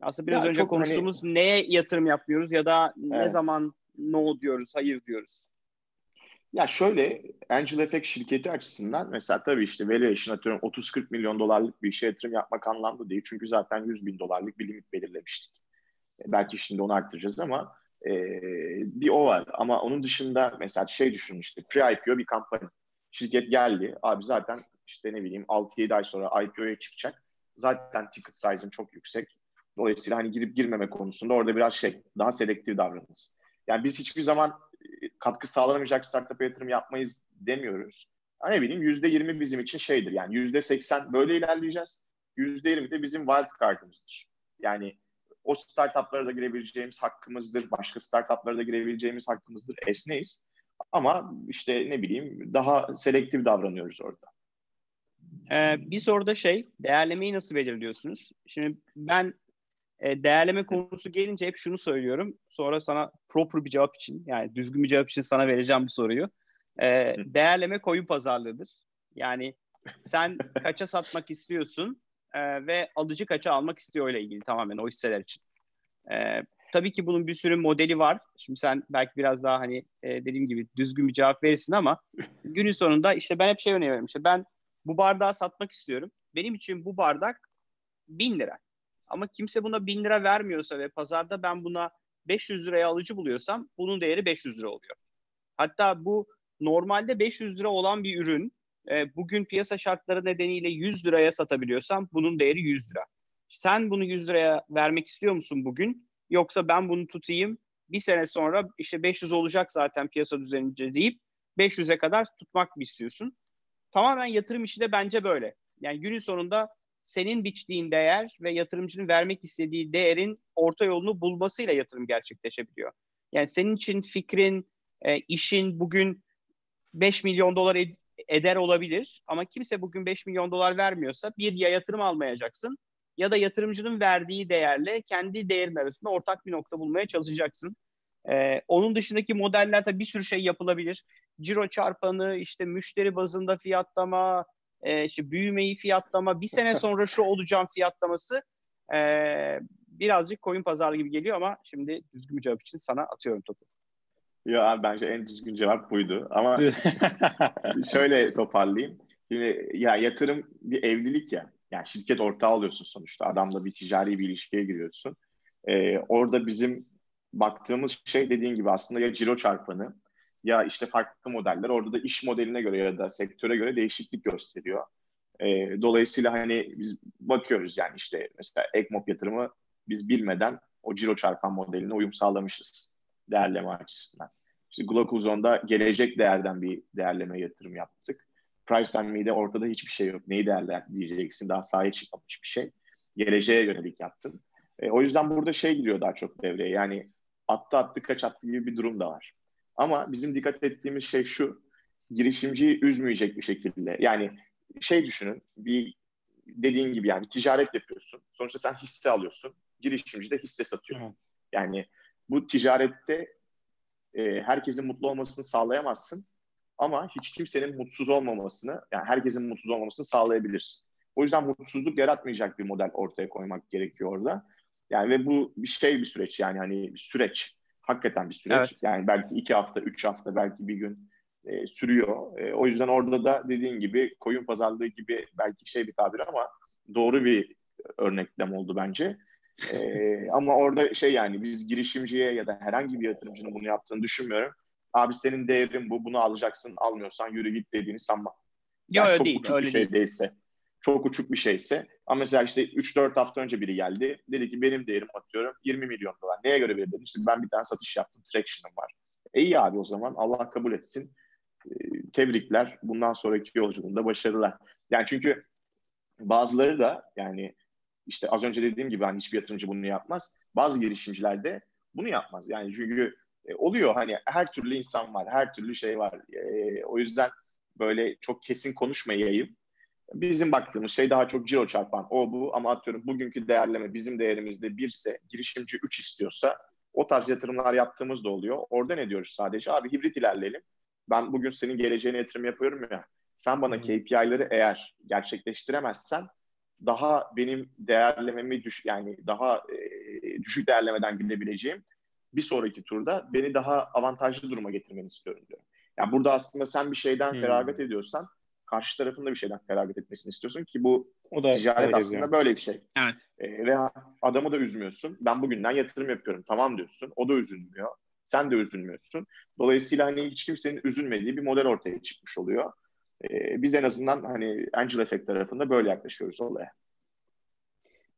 Aslında biraz ya önce hani konuştuğumuz hani... neye yatırım yapmıyoruz ya da evet. ne zaman no diyoruz, hayır diyoruz. Ya şöyle Angel Effect şirketi açısından mesela tabii işte valuation atıyorum 30-40 milyon dolarlık bir işe yatırım yapmak anlamlı değil. Çünkü zaten 100 bin dolarlık bir limit belirlemiştik. E, belki şimdi onu arttıracağız ama e, bir o var. Ama onun dışında mesela şey düşün işte pre-IPO bir kampanya. Şirket geldi. Abi zaten işte ne bileyim 6-7 ay sonra IPO'ya çıkacak. Zaten ticket size'ın çok yüksek. Dolayısıyla hani girip girmeme konusunda orada biraz şey daha selektif davranırız. Yani biz hiçbir zaman e, katkı sağlanamayacak startup'a yatırım yapmayız demiyoruz. Yani ne bileyim yüzde yirmi bizim için şeydir yani yüzde seksen böyle ilerleyeceğiz. Yüzde yirmi de bizim wild card'ımızdır. Yani o startuplara da girebileceğimiz hakkımızdır. Başka startuplara da girebileceğimiz hakkımızdır. Esneyiz. Ama işte ne bileyim daha selektif davranıyoruz orada. Ee, biz orada şey değerlemeyi nasıl belirliyorsunuz? Şimdi ben e, değerleme konusu gelince hep şunu söylüyorum. Sonra sana proper bir cevap için yani düzgün bir cevap için sana vereceğim bu soruyu. E, değerleme koyun pazarlığıdır. Yani sen kaça satmak istiyorsun e, ve alıcı kaça almak istiyor ile ilgili tamamen o hisseler için. E, tabii ki bunun bir sürü modeli var. Şimdi sen belki biraz daha hani e, dediğim gibi düzgün bir cevap verirsin ama günün sonunda işte ben hep şey öneriyorum. İşte ben bu bardağı satmak istiyorum. Benim için bu bardak bin lira. Ama kimse buna bin lira vermiyorsa ve pazarda ben buna 500 liraya alıcı buluyorsam bunun değeri 500 lira oluyor. Hatta bu normalde 500 lira olan bir ürün e, bugün piyasa şartları nedeniyle 100 liraya satabiliyorsam bunun değeri 100 lira. Sen bunu 100 liraya vermek istiyor musun bugün? Yoksa ben bunu tutayım bir sene sonra işte 500 olacak zaten piyasa düzenince deyip 500'e kadar tutmak mı istiyorsun? Tamamen yatırım işi de bence böyle. Yani günün sonunda senin biçtiğin değer ve yatırımcının vermek istediği değerin orta yolunu bulmasıyla yatırım gerçekleşebiliyor. Yani senin için fikrin, e, işin bugün 5 milyon dolar ed- eder olabilir ama kimse bugün 5 milyon dolar vermiyorsa bir ya yatırım almayacaksın ya da yatırımcının verdiği değerle kendi değerin arasında ortak bir nokta bulmaya çalışacaksın. Ee, onun dışındaki modellerde bir sürü şey yapılabilir. Ciro çarpanı, işte müşteri bazında fiyatlama, e, işte büyümeyi fiyatlama, bir sene sonra şu olacağım fiyatlaması e, birazcık koyun pazarı gibi geliyor ama şimdi düzgün bir cevap için sana atıyorum topu. Yo abi bence en düzgün cevap buydu ama şöyle toparlayayım. Şimdi ya yatırım bir evlilik ya. Yani şirket ortağı oluyorsun sonuçta. Adamla bir ticari bir ilişkiye giriyorsun. Ee, orada bizim baktığımız şey dediğin gibi aslında ya ciro çarpanı ya işte farklı modeller orada da iş modeline göre ya da sektöre göre değişiklik gösteriyor. E, dolayısıyla hani biz bakıyoruz yani işte mesela EGMOP yatırımı biz bilmeden o ciro çarpan modeline uyum sağlamışız değerleme açısından. İşte Glocalzone'da gelecek değerden bir değerleme yatırım yaptık. Price and Me'de ortada hiçbir şey yok. Neyi değerler diyeceksin. Daha sahaya çıkmamış bir şey. Geleceğe yönelik yaptın. E, o yüzden burada şey giriyor daha çok devreye. Yani attı attı kaç attı gibi bir durum da var. Ama bizim dikkat ettiğimiz şey şu. Girişimciyi üzmeyecek bir şekilde. Yani şey düşünün. Bir dediğin gibi yani ticaret yapıyorsun. Sonuçta sen hisse alıyorsun. Girişimci de hisse satıyor. Evet. Yani bu ticarette e, herkesin mutlu olmasını sağlayamazsın. Ama hiç kimsenin mutsuz olmamasını, yani herkesin mutsuz olmamasını sağlayabilirsin. O yüzden mutsuzluk yaratmayacak bir model ortaya koymak gerekiyor orada. Yani ve bu bir şey bir süreç yani hani bir süreç. Hakikaten bir süreç. Evet. Yani belki iki hafta, üç hafta, belki bir gün e, sürüyor. E, o yüzden orada da dediğin gibi koyun pazarlığı gibi belki şey bir tabir ama doğru bir örneklem oldu bence. E, ama orada şey yani biz girişimciye ya da herhangi bir yatırımcının bunu yaptığını düşünmüyorum. Abi senin değerin bu, bunu alacaksın, almıyorsan yürü git dediğini sanmam. Yani Yo, çok değil, uçuk bir şey değil. değilse. Çok uçuk bir şeyse. Ama mesela işte 3-4 hafta önce biri geldi. Dedi ki benim değerim atıyorum 20 milyon dolar. Neye göre bir dedim? İşte ben bir tane satış yaptım. Traction'ım var. E iyi abi o zaman Allah kabul etsin. E, tebrikler. Bundan sonraki yolculuğunda başarılar. Yani çünkü bazıları da yani işte az önce dediğim gibi hani hiçbir yatırımcı bunu yapmaz. Bazı girişimciler de bunu yapmaz. Yani çünkü e, oluyor hani her türlü insan var, her türlü şey var. E, o yüzden böyle çok kesin konuşmayayım. Bizim baktığımız şey daha çok ciro çarpan o bu ama atıyorum bugünkü değerleme bizim değerimizde birse girişimci 3 istiyorsa o tarz yatırımlar yaptığımız da oluyor. Orada ne diyoruz sadece? Abi hibrit ilerleyelim. Ben bugün senin geleceğine yatırım yapıyorum ya. Sen bana KPI'leri eğer gerçekleştiremezsen daha benim değerlememi düş yani daha e, düşük değerlemeden gidebileceğim bir sonraki turda beni daha avantajlı duruma getirmeni istiyorum diyor. Yani burada aslında sen bir şeyden hmm. feragat ediyorsan karşı tarafın da bir şeyden feragat etmesini istiyorsun ki bu o da ticaret aslında yani. böyle bir şey. Evet. E, ve adamı da üzmüyorsun. Ben bugünden yatırım yapıyorum tamam diyorsun. O da üzülmüyor. Sen de üzülmüyorsun. Dolayısıyla hani hiç kimsenin üzülmediği bir model ortaya çıkmış oluyor. E, biz en azından hani Angel Effect tarafında böyle yaklaşıyoruz olaya.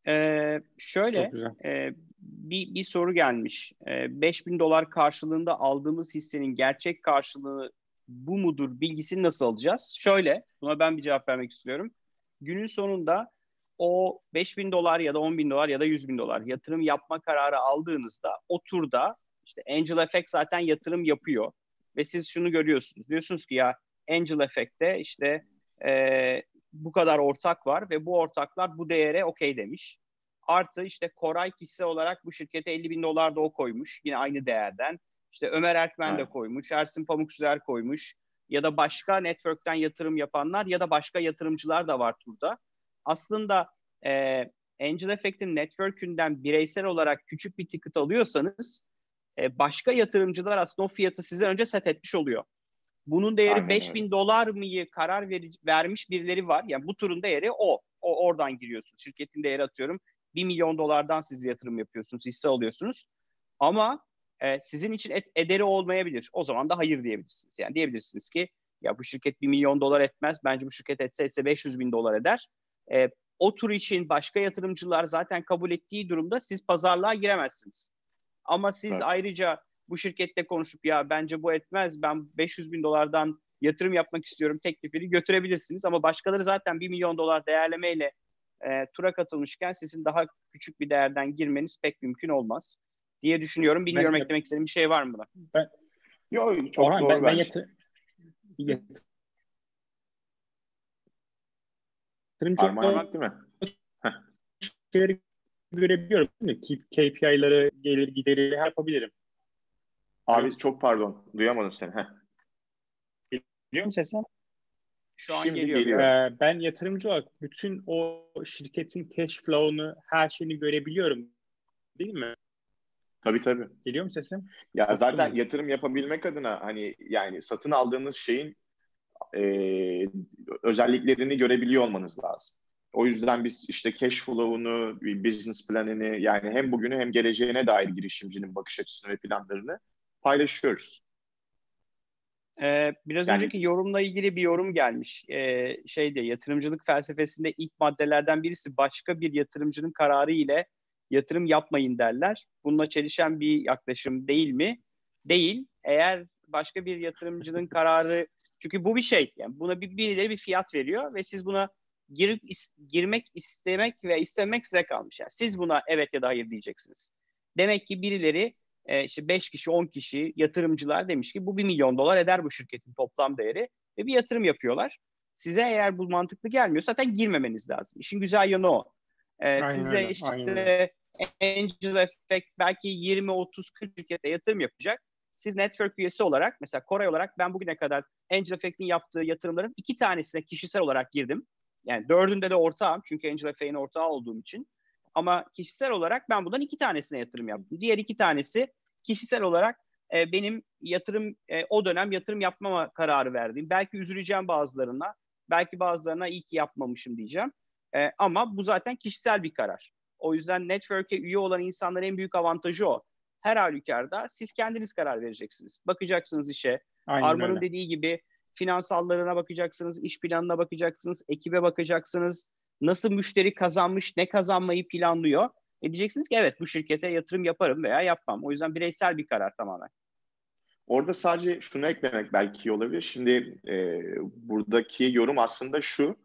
Ee, şöyle e, bir, bir soru gelmiş. E, 5000 dolar karşılığında aldığımız hissenin gerçek karşılığı bu mudur bilgisini nasıl alacağız? Şöyle buna ben bir cevap vermek istiyorum. Günün sonunda o 5000 dolar ya da 10 bin dolar ya da 100 bin dolar yatırım yapma kararı aldığınızda o turda işte Angel Effect zaten yatırım yapıyor ve siz şunu görüyorsunuz. Diyorsunuz ki ya Angel Effect'te işte e, bu kadar ortak var ve bu ortaklar bu değere okey demiş. Artı işte Koray hisse olarak bu şirkete 50 bin dolar da o koymuş. Yine aynı değerden. İşte Ömer Erkmen evet. de koymuş. Ersin Pamuksüzer koymuş. Ya da başka network'ten yatırım yapanlar ya da başka yatırımcılar da var turda. Aslında e, Angel Effect'in network'ünden bireysel olarak küçük bir ticket alıyorsanız e, başka yatırımcılar aslında o fiyatı size önce set etmiş oluyor. Bunun değeri Aynen 5000 öyle. dolar mıyı karar ver, vermiş birileri var. Yani bu turun değeri o. O oradan giriyorsun. Şirketin değeri atıyorum 1 milyon dolardan siz yatırım yapıyorsunuz, hisse alıyorsunuz. Ama e, sizin için et, ederi olmayabilir. O zaman da hayır diyebilirsiniz. Yani diyebilirsiniz ki ya bu şirket 1 milyon dolar etmez. Bence bu şirket etse etse 500 bin dolar eder. E, o tur için başka yatırımcılar zaten kabul ettiği durumda siz pazarlığa giremezsiniz. Ama siz evet. ayrıca bu şirkette konuşup ya bence bu etmez ben 500 bin dolardan yatırım yapmak istiyorum teklifini götürebilirsiniz. Ama başkaları zaten 1 milyon dolar değerlemeyle e, tura katılmışken sizin daha küçük bir değerden girmeniz pek mümkün olmaz diye düşünüyorum. Bilmiyorum ben, eklemek istediğim bir şey var mı buna? Ben, Yok çok Orhan, doğru ben, ben yatır, yatırımcı değil mi? şeyleri görebiliyorum değil mi? KPI'ları, gelir gideri yapabilirim. Abi evet. çok pardon. Duyamadım seni. Heh. Geliyor mu sesin? Şu an Şimdi geliyor. geliyor. Ee, ben yatırımcı olarak bütün o şirketin cash flow'unu, her şeyini görebiliyorum. Değil mi? Tabii tabii. Geliyor mu sesim? Ya Çok zaten mi? yatırım yapabilmek adına hani yani satın aldığınız şeyin e, özelliklerini görebiliyor olmanız lazım. O yüzden biz işte cash flow'unu, business planını yani hem bugünü hem geleceğine dair girişimcinin bakış açısını ve planlarını paylaşıyoruz. Ee, biraz yani, önceki yorumla ilgili bir yorum gelmiş. Ee, şeyde yatırımcılık felsefesinde ilk maddelerden birisi başka bir yatırımcının kararı ile yatırım yapmayın derler. Bununla çelişen bir yaklaşım değil mi? Değil. Eğer başka bir yatırımcının kararı çünkü bu bir şey. Yani buna bir birileri bir fiyat veriyor ve siz buna girip is, girmek istemek ve istemek size kalmış. Yani siz buna evet ya da hayır diyeceksiniz. Demek ki birileri e, işte 5 kişi 10 kişi yatırımcılar demiş ki bu 1 milyon dolar eder bu şirketin toplam değeri ve bir yatırım yapıyorlar. Size eğer bu mantıklı gelmiyor zaten girmemeniz lazım. İşin güzel yanı o. E, size öyle, işte Angel Effect belki 20, 30, 40 şirkete yatırım yapacak. Siz network üyesi olarak mesela Koray olarak ben bugüne kadar Angel Effect'in yaptığı yatırımların iki tanesine kişisel olarak girdim. Yani dördünde de ortağım çünkü Angel Effect'in ortağı olduğum için. Ama kişisel olarak ben bundan iki tanesine yatırım yaptım. Diğer iki tanesi kişisel olarak e, benim yatırım e, o dönem yatırım yapmama kararı verdiğim. Belki üzüleceğim bazılarına, belki bazılarına iyi ki yapmamışım diyeceğim. E, ama bu zaten kişisel bir karar. O yüzden network'e üye olan insanların en büyük avantajı o. Her halükarda siz kendiniz karar vereceksiniz. Bakacaksınız işe. Arman'ın dediği gibi finansallarına bakacaksınız, iş planına bakacaksınız, ekibe bakacaksınız. Nasıl müşteri kazanmış, ne kazanmayı planlıyor. E diyeceksiniz ki evet bu şirkete yatırım yaparım veya yapmam. O yüzden bireysel bir karar tamamen. Orada sadece şunu eklemek belki iyi olabilir. Şimdi e, buradaki yorum aslında şu.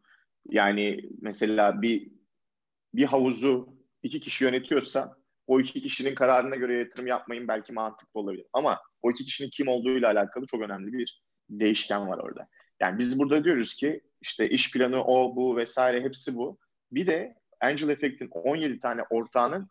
Yani mesela bir bir havuzu iki kişi yönetiyorsa o iki kişinin kararına göre yatırım yapmayın belki mantıklı olabilir. Ama o iki kişinin kim olduğuyla alakalı çok önemli bir değişken var orada. Yani biz burada diyoruz ki işte iş planı o bu vesaire hepsi bu. Bir de Angel Effect'in 17 tane ortağının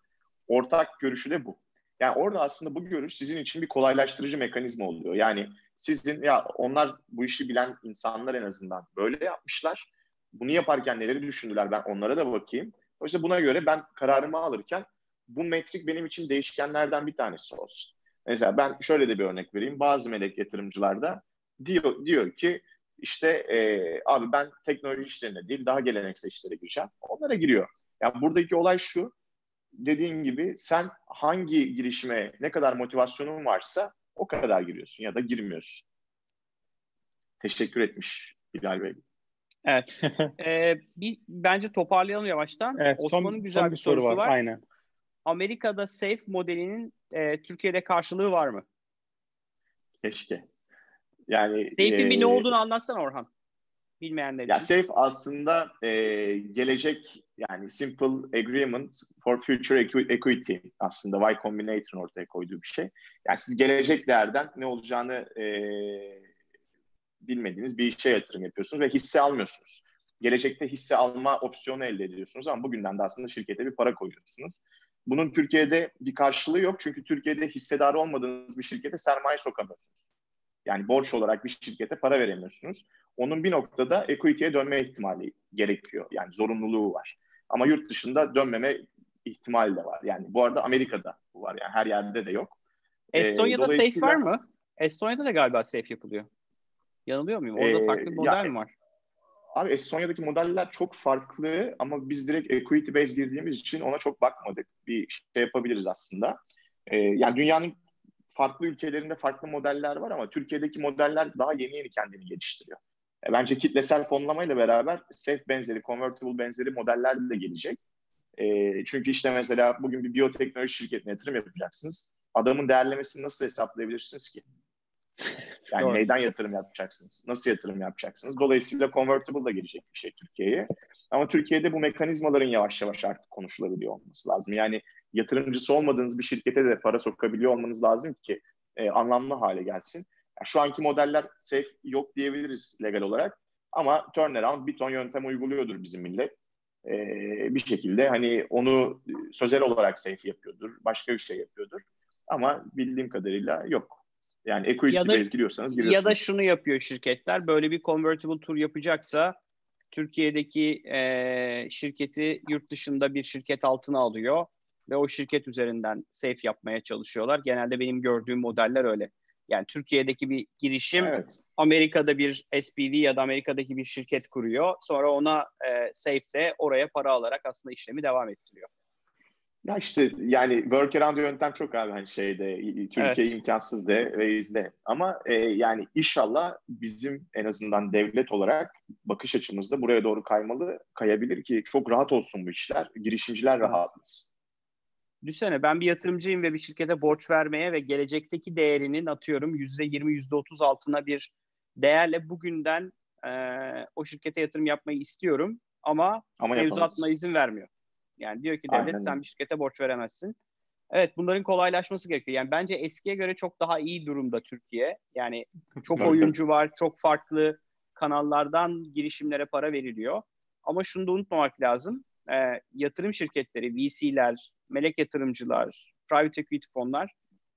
ortak görüşü de bu. Yani orada aslında bu görüş sizin için bir kolaylaştırıcı mekanizma oluyor. Yani sizin ya onlar bu işi bilen insanlar en azından böyle yapmışlar. Bunu yaparken neleri düşündüler ben onlara da bakayım. O yüzden buna göre ben kararımı alırken bu metrik benim için değişkenlerden bir tanesi olsun. Mesela ben şöyle de bir örnek vereyim. Bazı melek yatırımcılarda diyor, diyor ki işte e, abi ben teknoloji işlerine değil daha geleneksel işlere gireceğim. Onlara giriyor. Yani buradaki olay şu. Dediğin gibi sen hangi girişime ne kadar motivasyonun varsa o kadar giriyorsun ya da girmiyorsun. Teşekkür etmiş Bilal Bey. Evet. ee, bir, bence toparlayalım yavaştan. Evet, Osman'ın güzel son bir, bir sorusu var. var. Aynen. Amerika'da Safe modelinin e, Türkiye'de karşılığı var mı? Keşke. Yani Safe'in e, bir ne olduğunu anlatsana Orhan. Bilmeyenler ya için. Safe aslında e, gelecek yani Simple Agreement for Future Equity aslında Y Combinator'ın ortaya koyduğu bir şey. Yani siz gelecek değerden ne olacağını e, bilmediğiniz bir işe yatırım yapıyorsunuz ve hisse almıyorsunuz. Gelecekte hisse alma opsiyonu elde ediyorsunuz ama bugünden de aslında şirkete bir para koyuyorsunuz. Bunun Türkiye'de bir karşılığı yok çünkü Türkiye'de hissedar olmadığınız bir şirkete sermaye sokamıyorsunuz. Yani borç olarak bir şirkete para veremiyorsunuz. Onun bir noktada equity'ye dönme ihtimali gerekiyor. Yani zorunluluğu var. Ama yurt dışında dönmeme ihtimali de var. Yani bu arada Amerika'da bu var. Yani her yerde de yok. Estonya'da ee, dolayısıyla... safe var mı? Estonya'da da galiba safe yapılıyor. Yanılıyor muyum? Orada ee, farklı bir model ya, mi var? Abi Estonya'daki modeller çok farklı ama biz direkt equity based girdiğimiz için ona çok bakmadık. Bir şey yapabiliriz aslında. Ee, yani dünyanın farklı ülkelerinde farklı modeller var ama Türkiye'deki modeller daha yeni yeni kendini geliştiriyor. E, bence kitlesel fonlamayla beraber safe benzeri, convertible benzeri modeller de gelecek. E, çünkü işte mesela bugün bir biyoteknoloji şirketine yatırım yapacaksınız. Adamın değerlemesini nasıl hesaplayabilirsiniz ki? Yani Doğru. neyden yatırım yapacaksınız? Nasıl yatırım yapacaksınız? Dolayısıyla convertible da gelecek bir şey Türkiye'ye. Ama Türkiye'de bu mekanizmaların yavaş yavaş artık konuşulabiliyor olması lazım. Yani yatırımcısı olmadığınız bir şirkete de para sokabiliyor olmanız lazım ki e, anlamlı hale gelsin. Yani şu anki modeller safe yok diyebiliriz legal olarak. Ama turnaround bir ton yöntem uyguluyordur bizim millet. E, bir şekilde hani onu sözel olarak safe yapıyordur. Başka bir şey yapıyordur. Ama bildiğim kadarıyla yok. Yani equity ya da, giriyorsanız giriyorsunuz. Ya da şunu yapıyor şirketler. Böyle bir convertible tour yapacaksa Türkiye'deki e, şirketi yurt dışında bir şirket altına alıyor ve o şirket üzerinden safe yapmaya çalışıyorlar. Genelde benim gördüğüm modeller öyle. Yani Türkiye'deki bir girişim evet. Amerika'da bir SPV ya da Amerika'daki bir şirket kuruyor. Sonra ona e, safe'de oraya para alarak aslında işlemi devam ettiriyor. Ya işte yani workaround yöntem çok abi hani şeyde Türkiye evet. imkansız de ve izle. Ama e, yani inşallah bizim en azından devlet olarak bakış açımızda buraya doğru kaymalı, kayabilir ki çok rahat olsun bu işler. Girişimciler evet. rahatlasın. Düşünsene ben bir yatırımcıyım ve bir şirkete borç vermeye ve gelecekteki değerinin atıyorum %20, %30 altına bir değerle bugünden e, o şirkete yatırım yapmayı istiyorum. ama, ama mevzuatına izin vermiyor. Yani diyor ki devlet Aynen. sen bir şirkete borç veremezsin. Evet bunların kolaylaşması gerekiyor. Yani bence eskiye göre çok daha iyi durumda Türkiye. Yani çok oyuncu var, çok farklı kanallardan girişimlere para veriliyor. Ama şunu da unutmamak lazım. E, yatırım şirketleri, VC'ler, melek yatırımcılar, private equity fonlar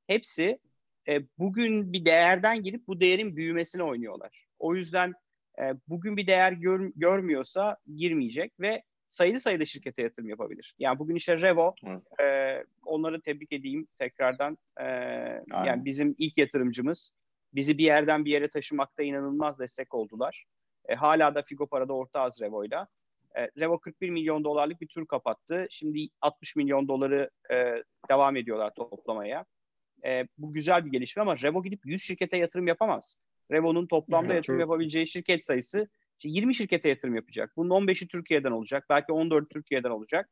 hepsi e, bugün bir değerden girip bu değerin büyümesine oynuyorlar. O yüzden e, bugün bir değer gör, görmüyorsa girmeyecek ve sayılı sayıda şirkete yatırım yapabilir. Yani bugün işte Revo, e, onları tebrik edeyim tekrardan. E, yani bizim ilk yatırımcımız bizi bir yerden bir yere taşımakta inanılmaz destek oldular. E, hala da Figo Para'da ortağız Revo'yla. E, Revo 41 milyon dolarlık bir tur kapattı. Şimdi 60 milyon doları e, devam ediyorlar toplamaya. E, bu güzel bir gelişme ama Revo gidip 100 şirkete yatırım yapamaz. Revo'nun toplamda evet, yatırım yapabileceği şirket sayısı işte 20 şirkete yatırım yapacak. Bunun 15'i Türkiye'den olacak. Belki 14 Türkiye'den olacak.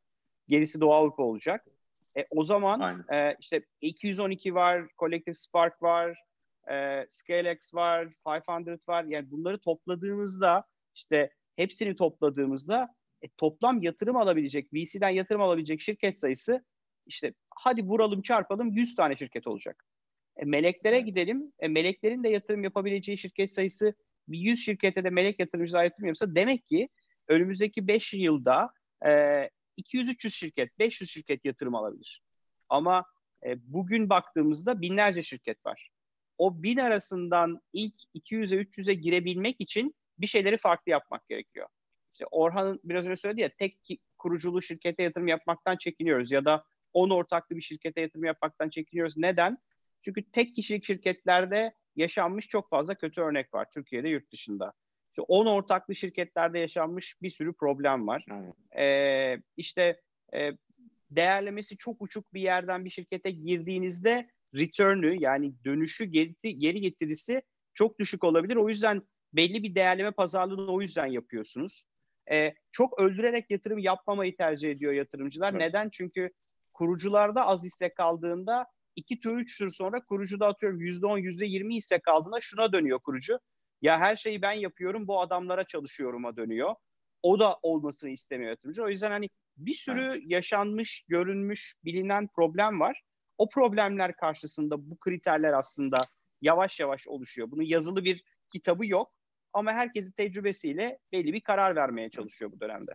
Gerisi Doğu Avrupa olacak. E, o zaman e, işte 212 var, Collective Spark var, e, ScaleX var, 500 var. Yani bunları topladığımızda işte hepsini topladığımızda e, toplam yatırım alabilecek, VC'den yatırım alabilecek şirket sayısı işte hadi vuralım çarpalım 100 tane şirket olacak. E, meleklere gidelim. E, meleklerin de yatırım yapabileceği şirket sayısı bir 100 şirkete de melek yatırımcılar yatırım yapsa demek ki önümüzdeki 5 yılda e, 200-300 şirket, 500 şirket yatırım alabilir. Ama e, bugün baktığımızda binlerce şirket var. O bin arasından ilk 200'e 300'e girebilmek için bir şeyleri farklı yapmak gerekiyor. İşte Orhan'ın biraz önce söyledi ya tek kuruculu şirkete yatırım yapmaktan çekiniyoruz ya da 10 ortaklı bir şirkete yatırım yapmaktan çekiniyoruz. Neden? Çünkü tek kişilik şirketlerde yaşanmış çok fazla kötü örnek var Türkiye'de yurt dışında. İşte 10 ortaklı şirketlerde yaşanmış bir sürü problem var. Ee, işte e, değerlemesi çok uçuk bir yerden bir şirkete girdiğinizde return'ü yani dönüşü geri, geri getirisi çok düşük olabilir. O yüzden belli bir değerleme pazarlığını o yüzden yapıyorsunuz. Ee, çok öldürerek yatırım yapmamayı tercih ediyor yatırımcılar. Evet. Neden? Çünkü kurucularda az hisse kaldığında iki tur üç tur sonra kurucuda atıyorum yüzde on yüzde yirmi hisse kaldığında şuna dönüyor kurucu. Ya her şeyi ben yapıyorum bu adamlara çalışıyorum'a dönüyor. O da olmasını istemiyor yatırımcı. O yüzden hani bir sürü yaşanmış, görünmüş, bilinen problem var. O problemler karşısında bu kriterler aslında yavaş yavaş oluşuyor. Bunun yazılı bir kitabı yok ama herkesin tecrübesiyle belli bir karar vermeye çalışıyor bu dönemde.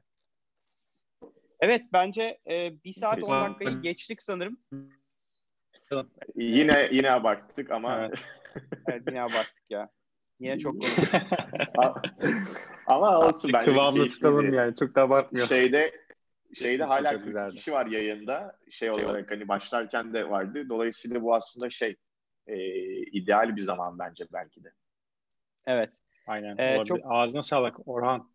Evet bence e, bir saat 10 dakikayı geçtik sanırım. Yine yine abarttık ama evet, evet yine abarttık ya. Yine çok ama olsun bence. Kıvamlı tutalım yani çok da abartmıyor. Şeyde şeyde hala 40 kişi var yayında. Şey olarak hani başlarken de vardı. Dolayısıyla bu aslında şey e, ideal bir zaman bence belki de. Evet. Aynen. Ee, çok... Ağzına sağlık Orhan.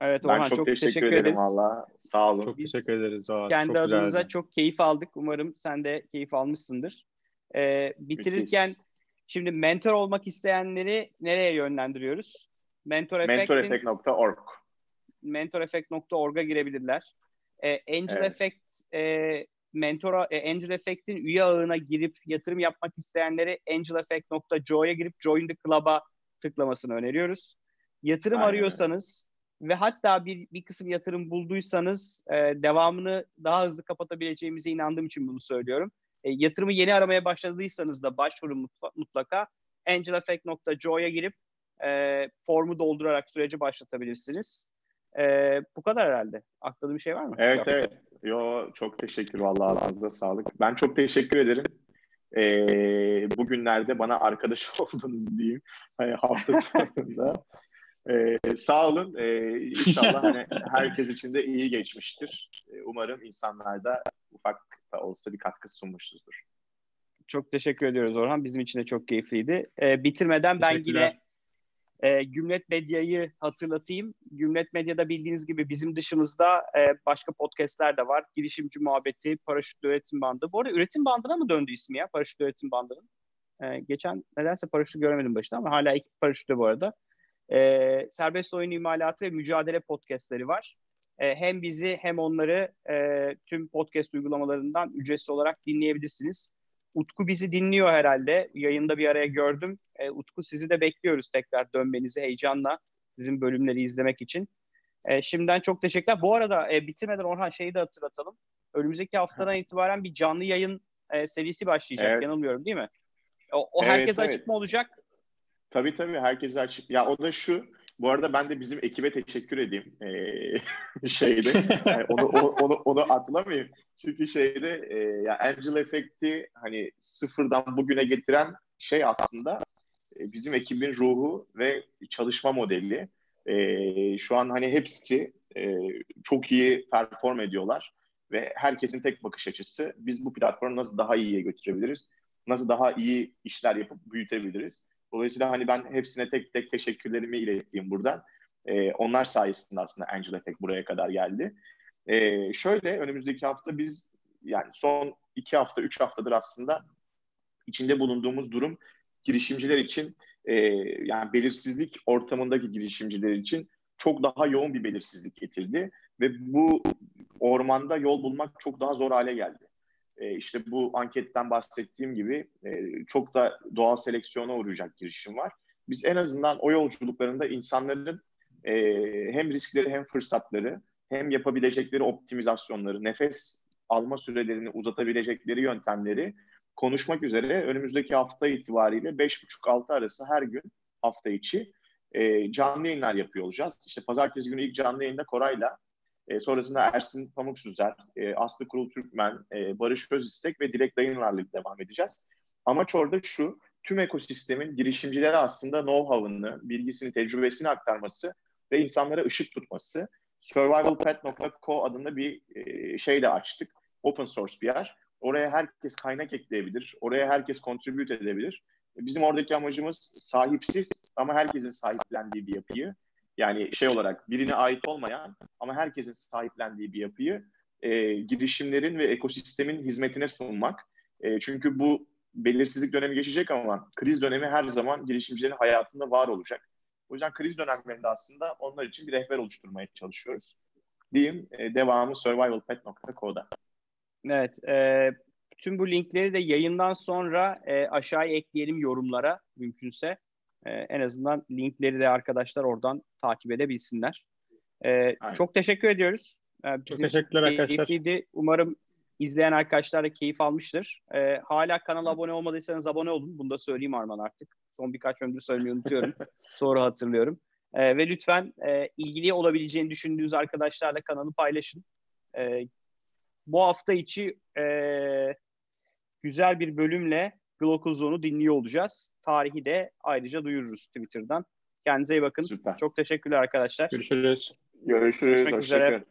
Evet Orhan çok, çok teşekkür, teşekkür ederim ederiz. valla. Sağ olun. Çok Biz teşekkür ederiz. Orhan. Kendi çok adımıza güzeldi. çok keyif aldık. Umarım sen de keyif almışsındır. Ee, bitirirken Müthiş. şimdi mentor olmak isteyenleri nereye yönlendiriyoruz? Mentor Mentoreffect.org Mentoreffect.org'a girebilirler. Ee, Angel evet. Effect e, mentora e, Angel Effect'in üye ağına girip yatırım yapmak isteyenleri angeleffect.jo'ya girip Join the Club'a tıklamasını öneriyoruz. Yatırım Aynen. arıyorsanız ve hatta bir, bir kısım yatırım bulduysanız e, devamını daha hızlı kapatabileceğimize inandığım için bunu söylüyorum. E, yatırımı yeni aramaya başladıysanız da başvurun mutlaka. angeleffect.jo'ya girip e, formu doldurarak süreci başlatabilirsiniz. E, bu kadar herhalde. Atladığım bir şey var mı? Evet Yok. evet. Yo çok teşekkür vallahi ağzınıza sağlık. Ben çok teşekkür ederim. Ee, bugünlerde bana arkadaş oldunuz diyeyim. Hani hafta sonunda. Ee, sağ olun. Ee, inşallah hani herkes için de iyi geçmiştir. Ee, umarım insanlar da ufak da olsa bir katkı sunmuşuzdur. Çok teşekkür ediyoruz Orhan. Bizim için de çok keyifliydi. Ee, bitirmeden ben yine e, Gümlet Medya'yı hatırlatayım. Gümlet Medya'da bildiğiniz gibi bizim dışımızda e, başka podcastler de var. Girişimci Muhabbeti, Paraşütlü Üretim Bandı. Bu arada Üretim Bandı'na mı döndü ismi ya? Paraşütlü Üretim Bandı'nın. E, geçen nedense paraşütü göremedim başta ama hala iki paraşütlü bu arada. E, serbest oyun imalatı ve mücadele podcastleri var. E, hem bizi hem onları e, tüm podcast uygulamalarından ücretsiz olarak dinleyebilirsiniz. Utku bizi dinliyor herhalde. Yayında bir araya gördüm. E, Utku sizi de bekliyoruz tekrar dönmenizi heyecanla sizin bölümleri izlemek için. E, şimdiden çok teşekkürler. Bu arada e, bitirmeden Orhan şeyi de hatırlatalım. Önümüzdeki haftadan itibaren bir canlı yayın e, serisi başlayacak. Evet. Yanılmıyorum değil mi? O, o evet, herkese evet. açık mı olacak? Tabii tabii herkese açık. Ya o da şu. Bu arada ben de bizim ekibe teşekkür edeyim. Ee, şeyde yani onu, onu, onu, onu atlamayayım. Çünkü şeyde e, ya Angel Effect'i hani sıfırdan bugüne getiren şey aslında e, bizim ekibin ruhu ve çalışma modeli. E, şu an hani hepsi e, çok iyi perform ediyorlar ve herkesin tek bakış açısı biz bu platformu nasıl daha iyiye götürebiliriz? Nasıl daha iyi işler yapıp büyütebiliriz? Dolayısıyla hani ben hepsine tek tek teşekkürlerimi ileteyim buradan. E, onlar sayesinde aslında Angel Effect buraya kadar geldi. E, şöyle önümüzdeki hafta biz yani son iki hafta, üç haftadır aslında içinde bulunduğumuz durum girişimciler için e, yani belirsizlik ortamındaki girişimciler için çok daha yoğun bir belirsizlik getirdi ve bu ormanda yol bulmak çok daha zor hale geldi. E, işte bu anketten bahsettiğim gibi e, çok da doğal seleksiyona uğrayacak girişim var. Biz en azından o yolculuklarında insanların e, hem riskleri hem fırsatları hem yapabilecekleri optimizasyonları, nefes alma sürelerini uzatabilecekleri yöntemleri konuşmak üzere önümüzdeki hafta itibariyle 5.30-6 arası her gün hafta içi e, canlı yayınlar yapıyor olacağız. İşte pazartesi günü ilk canlı yayında Koray'la e, sonrasında Ersin Pamuksüzer, e, Aslı Kurul Türkmen, e, Barış Özistek ve Dilek Dayınlar'la devam edeceğiz. Amaç orada şu, tüm ekosistemin girişimcilere aslında know-how'ını, bilgisini, tecrübesini aktarması ve insanlara ışık tutması. Survivalpet.co adında bir e, şey de açtık. Open source bir yer. Oraya herkes kaynak ekleyebilir. Oraya herkes contribute edebilir. Bizim oradaki amacımız sahipsiz ama herkesin sahiplendiği bir yapıyı yani şey olarak birine ait olmayan ama herkesin sahiplendiği bir yapıyı e, girişimlerin ve ekosistemin hizmetine sunmak. E, çünkü bu belirsizlik dönemi geçecek ama kriz dönemi her zaman girişimcilerin hayatında var olacak. O yüzden kriz dönemlerinde aslında onlar için bir rehber oluşturmaya çalışıyoruz. Diyeyim e, devamı survivalpet.co'da. Evet. E, tüm bu linkleri de yayından sonra e, aşağıya ekleyelim yorumlara mümkünse. E, en azından linkleri de arkadaşlar oradan takip edebilsinler. E, çok teşekkür ediyoruz. E, çok teşekkürler arkadaşlar. Umarım izleyen arkadaşlar da keyif almıştır. E, hala kanala abone olmadıysanız abone olun. Bunu da söyleyeyim Arman artık. Son birkaç ömrü söylemeyi unutuyorum. Sonra hatırlıyorum. E, ve lütfen e, ilgili olabileceğini düşündüğünüz arkadaşlarla kanalı paylaşın. E, bu hafta içi e, güzel bir bölümle Global Zone'u dinliyor olacağız. Tarihi de ayrıca duyururuz Twitter'dan. Kendinize iyi bakın. Süper. Çok teşekkürler arkadaşlar. Görüşürüz. Görüşürüz. Görüşmek üzere.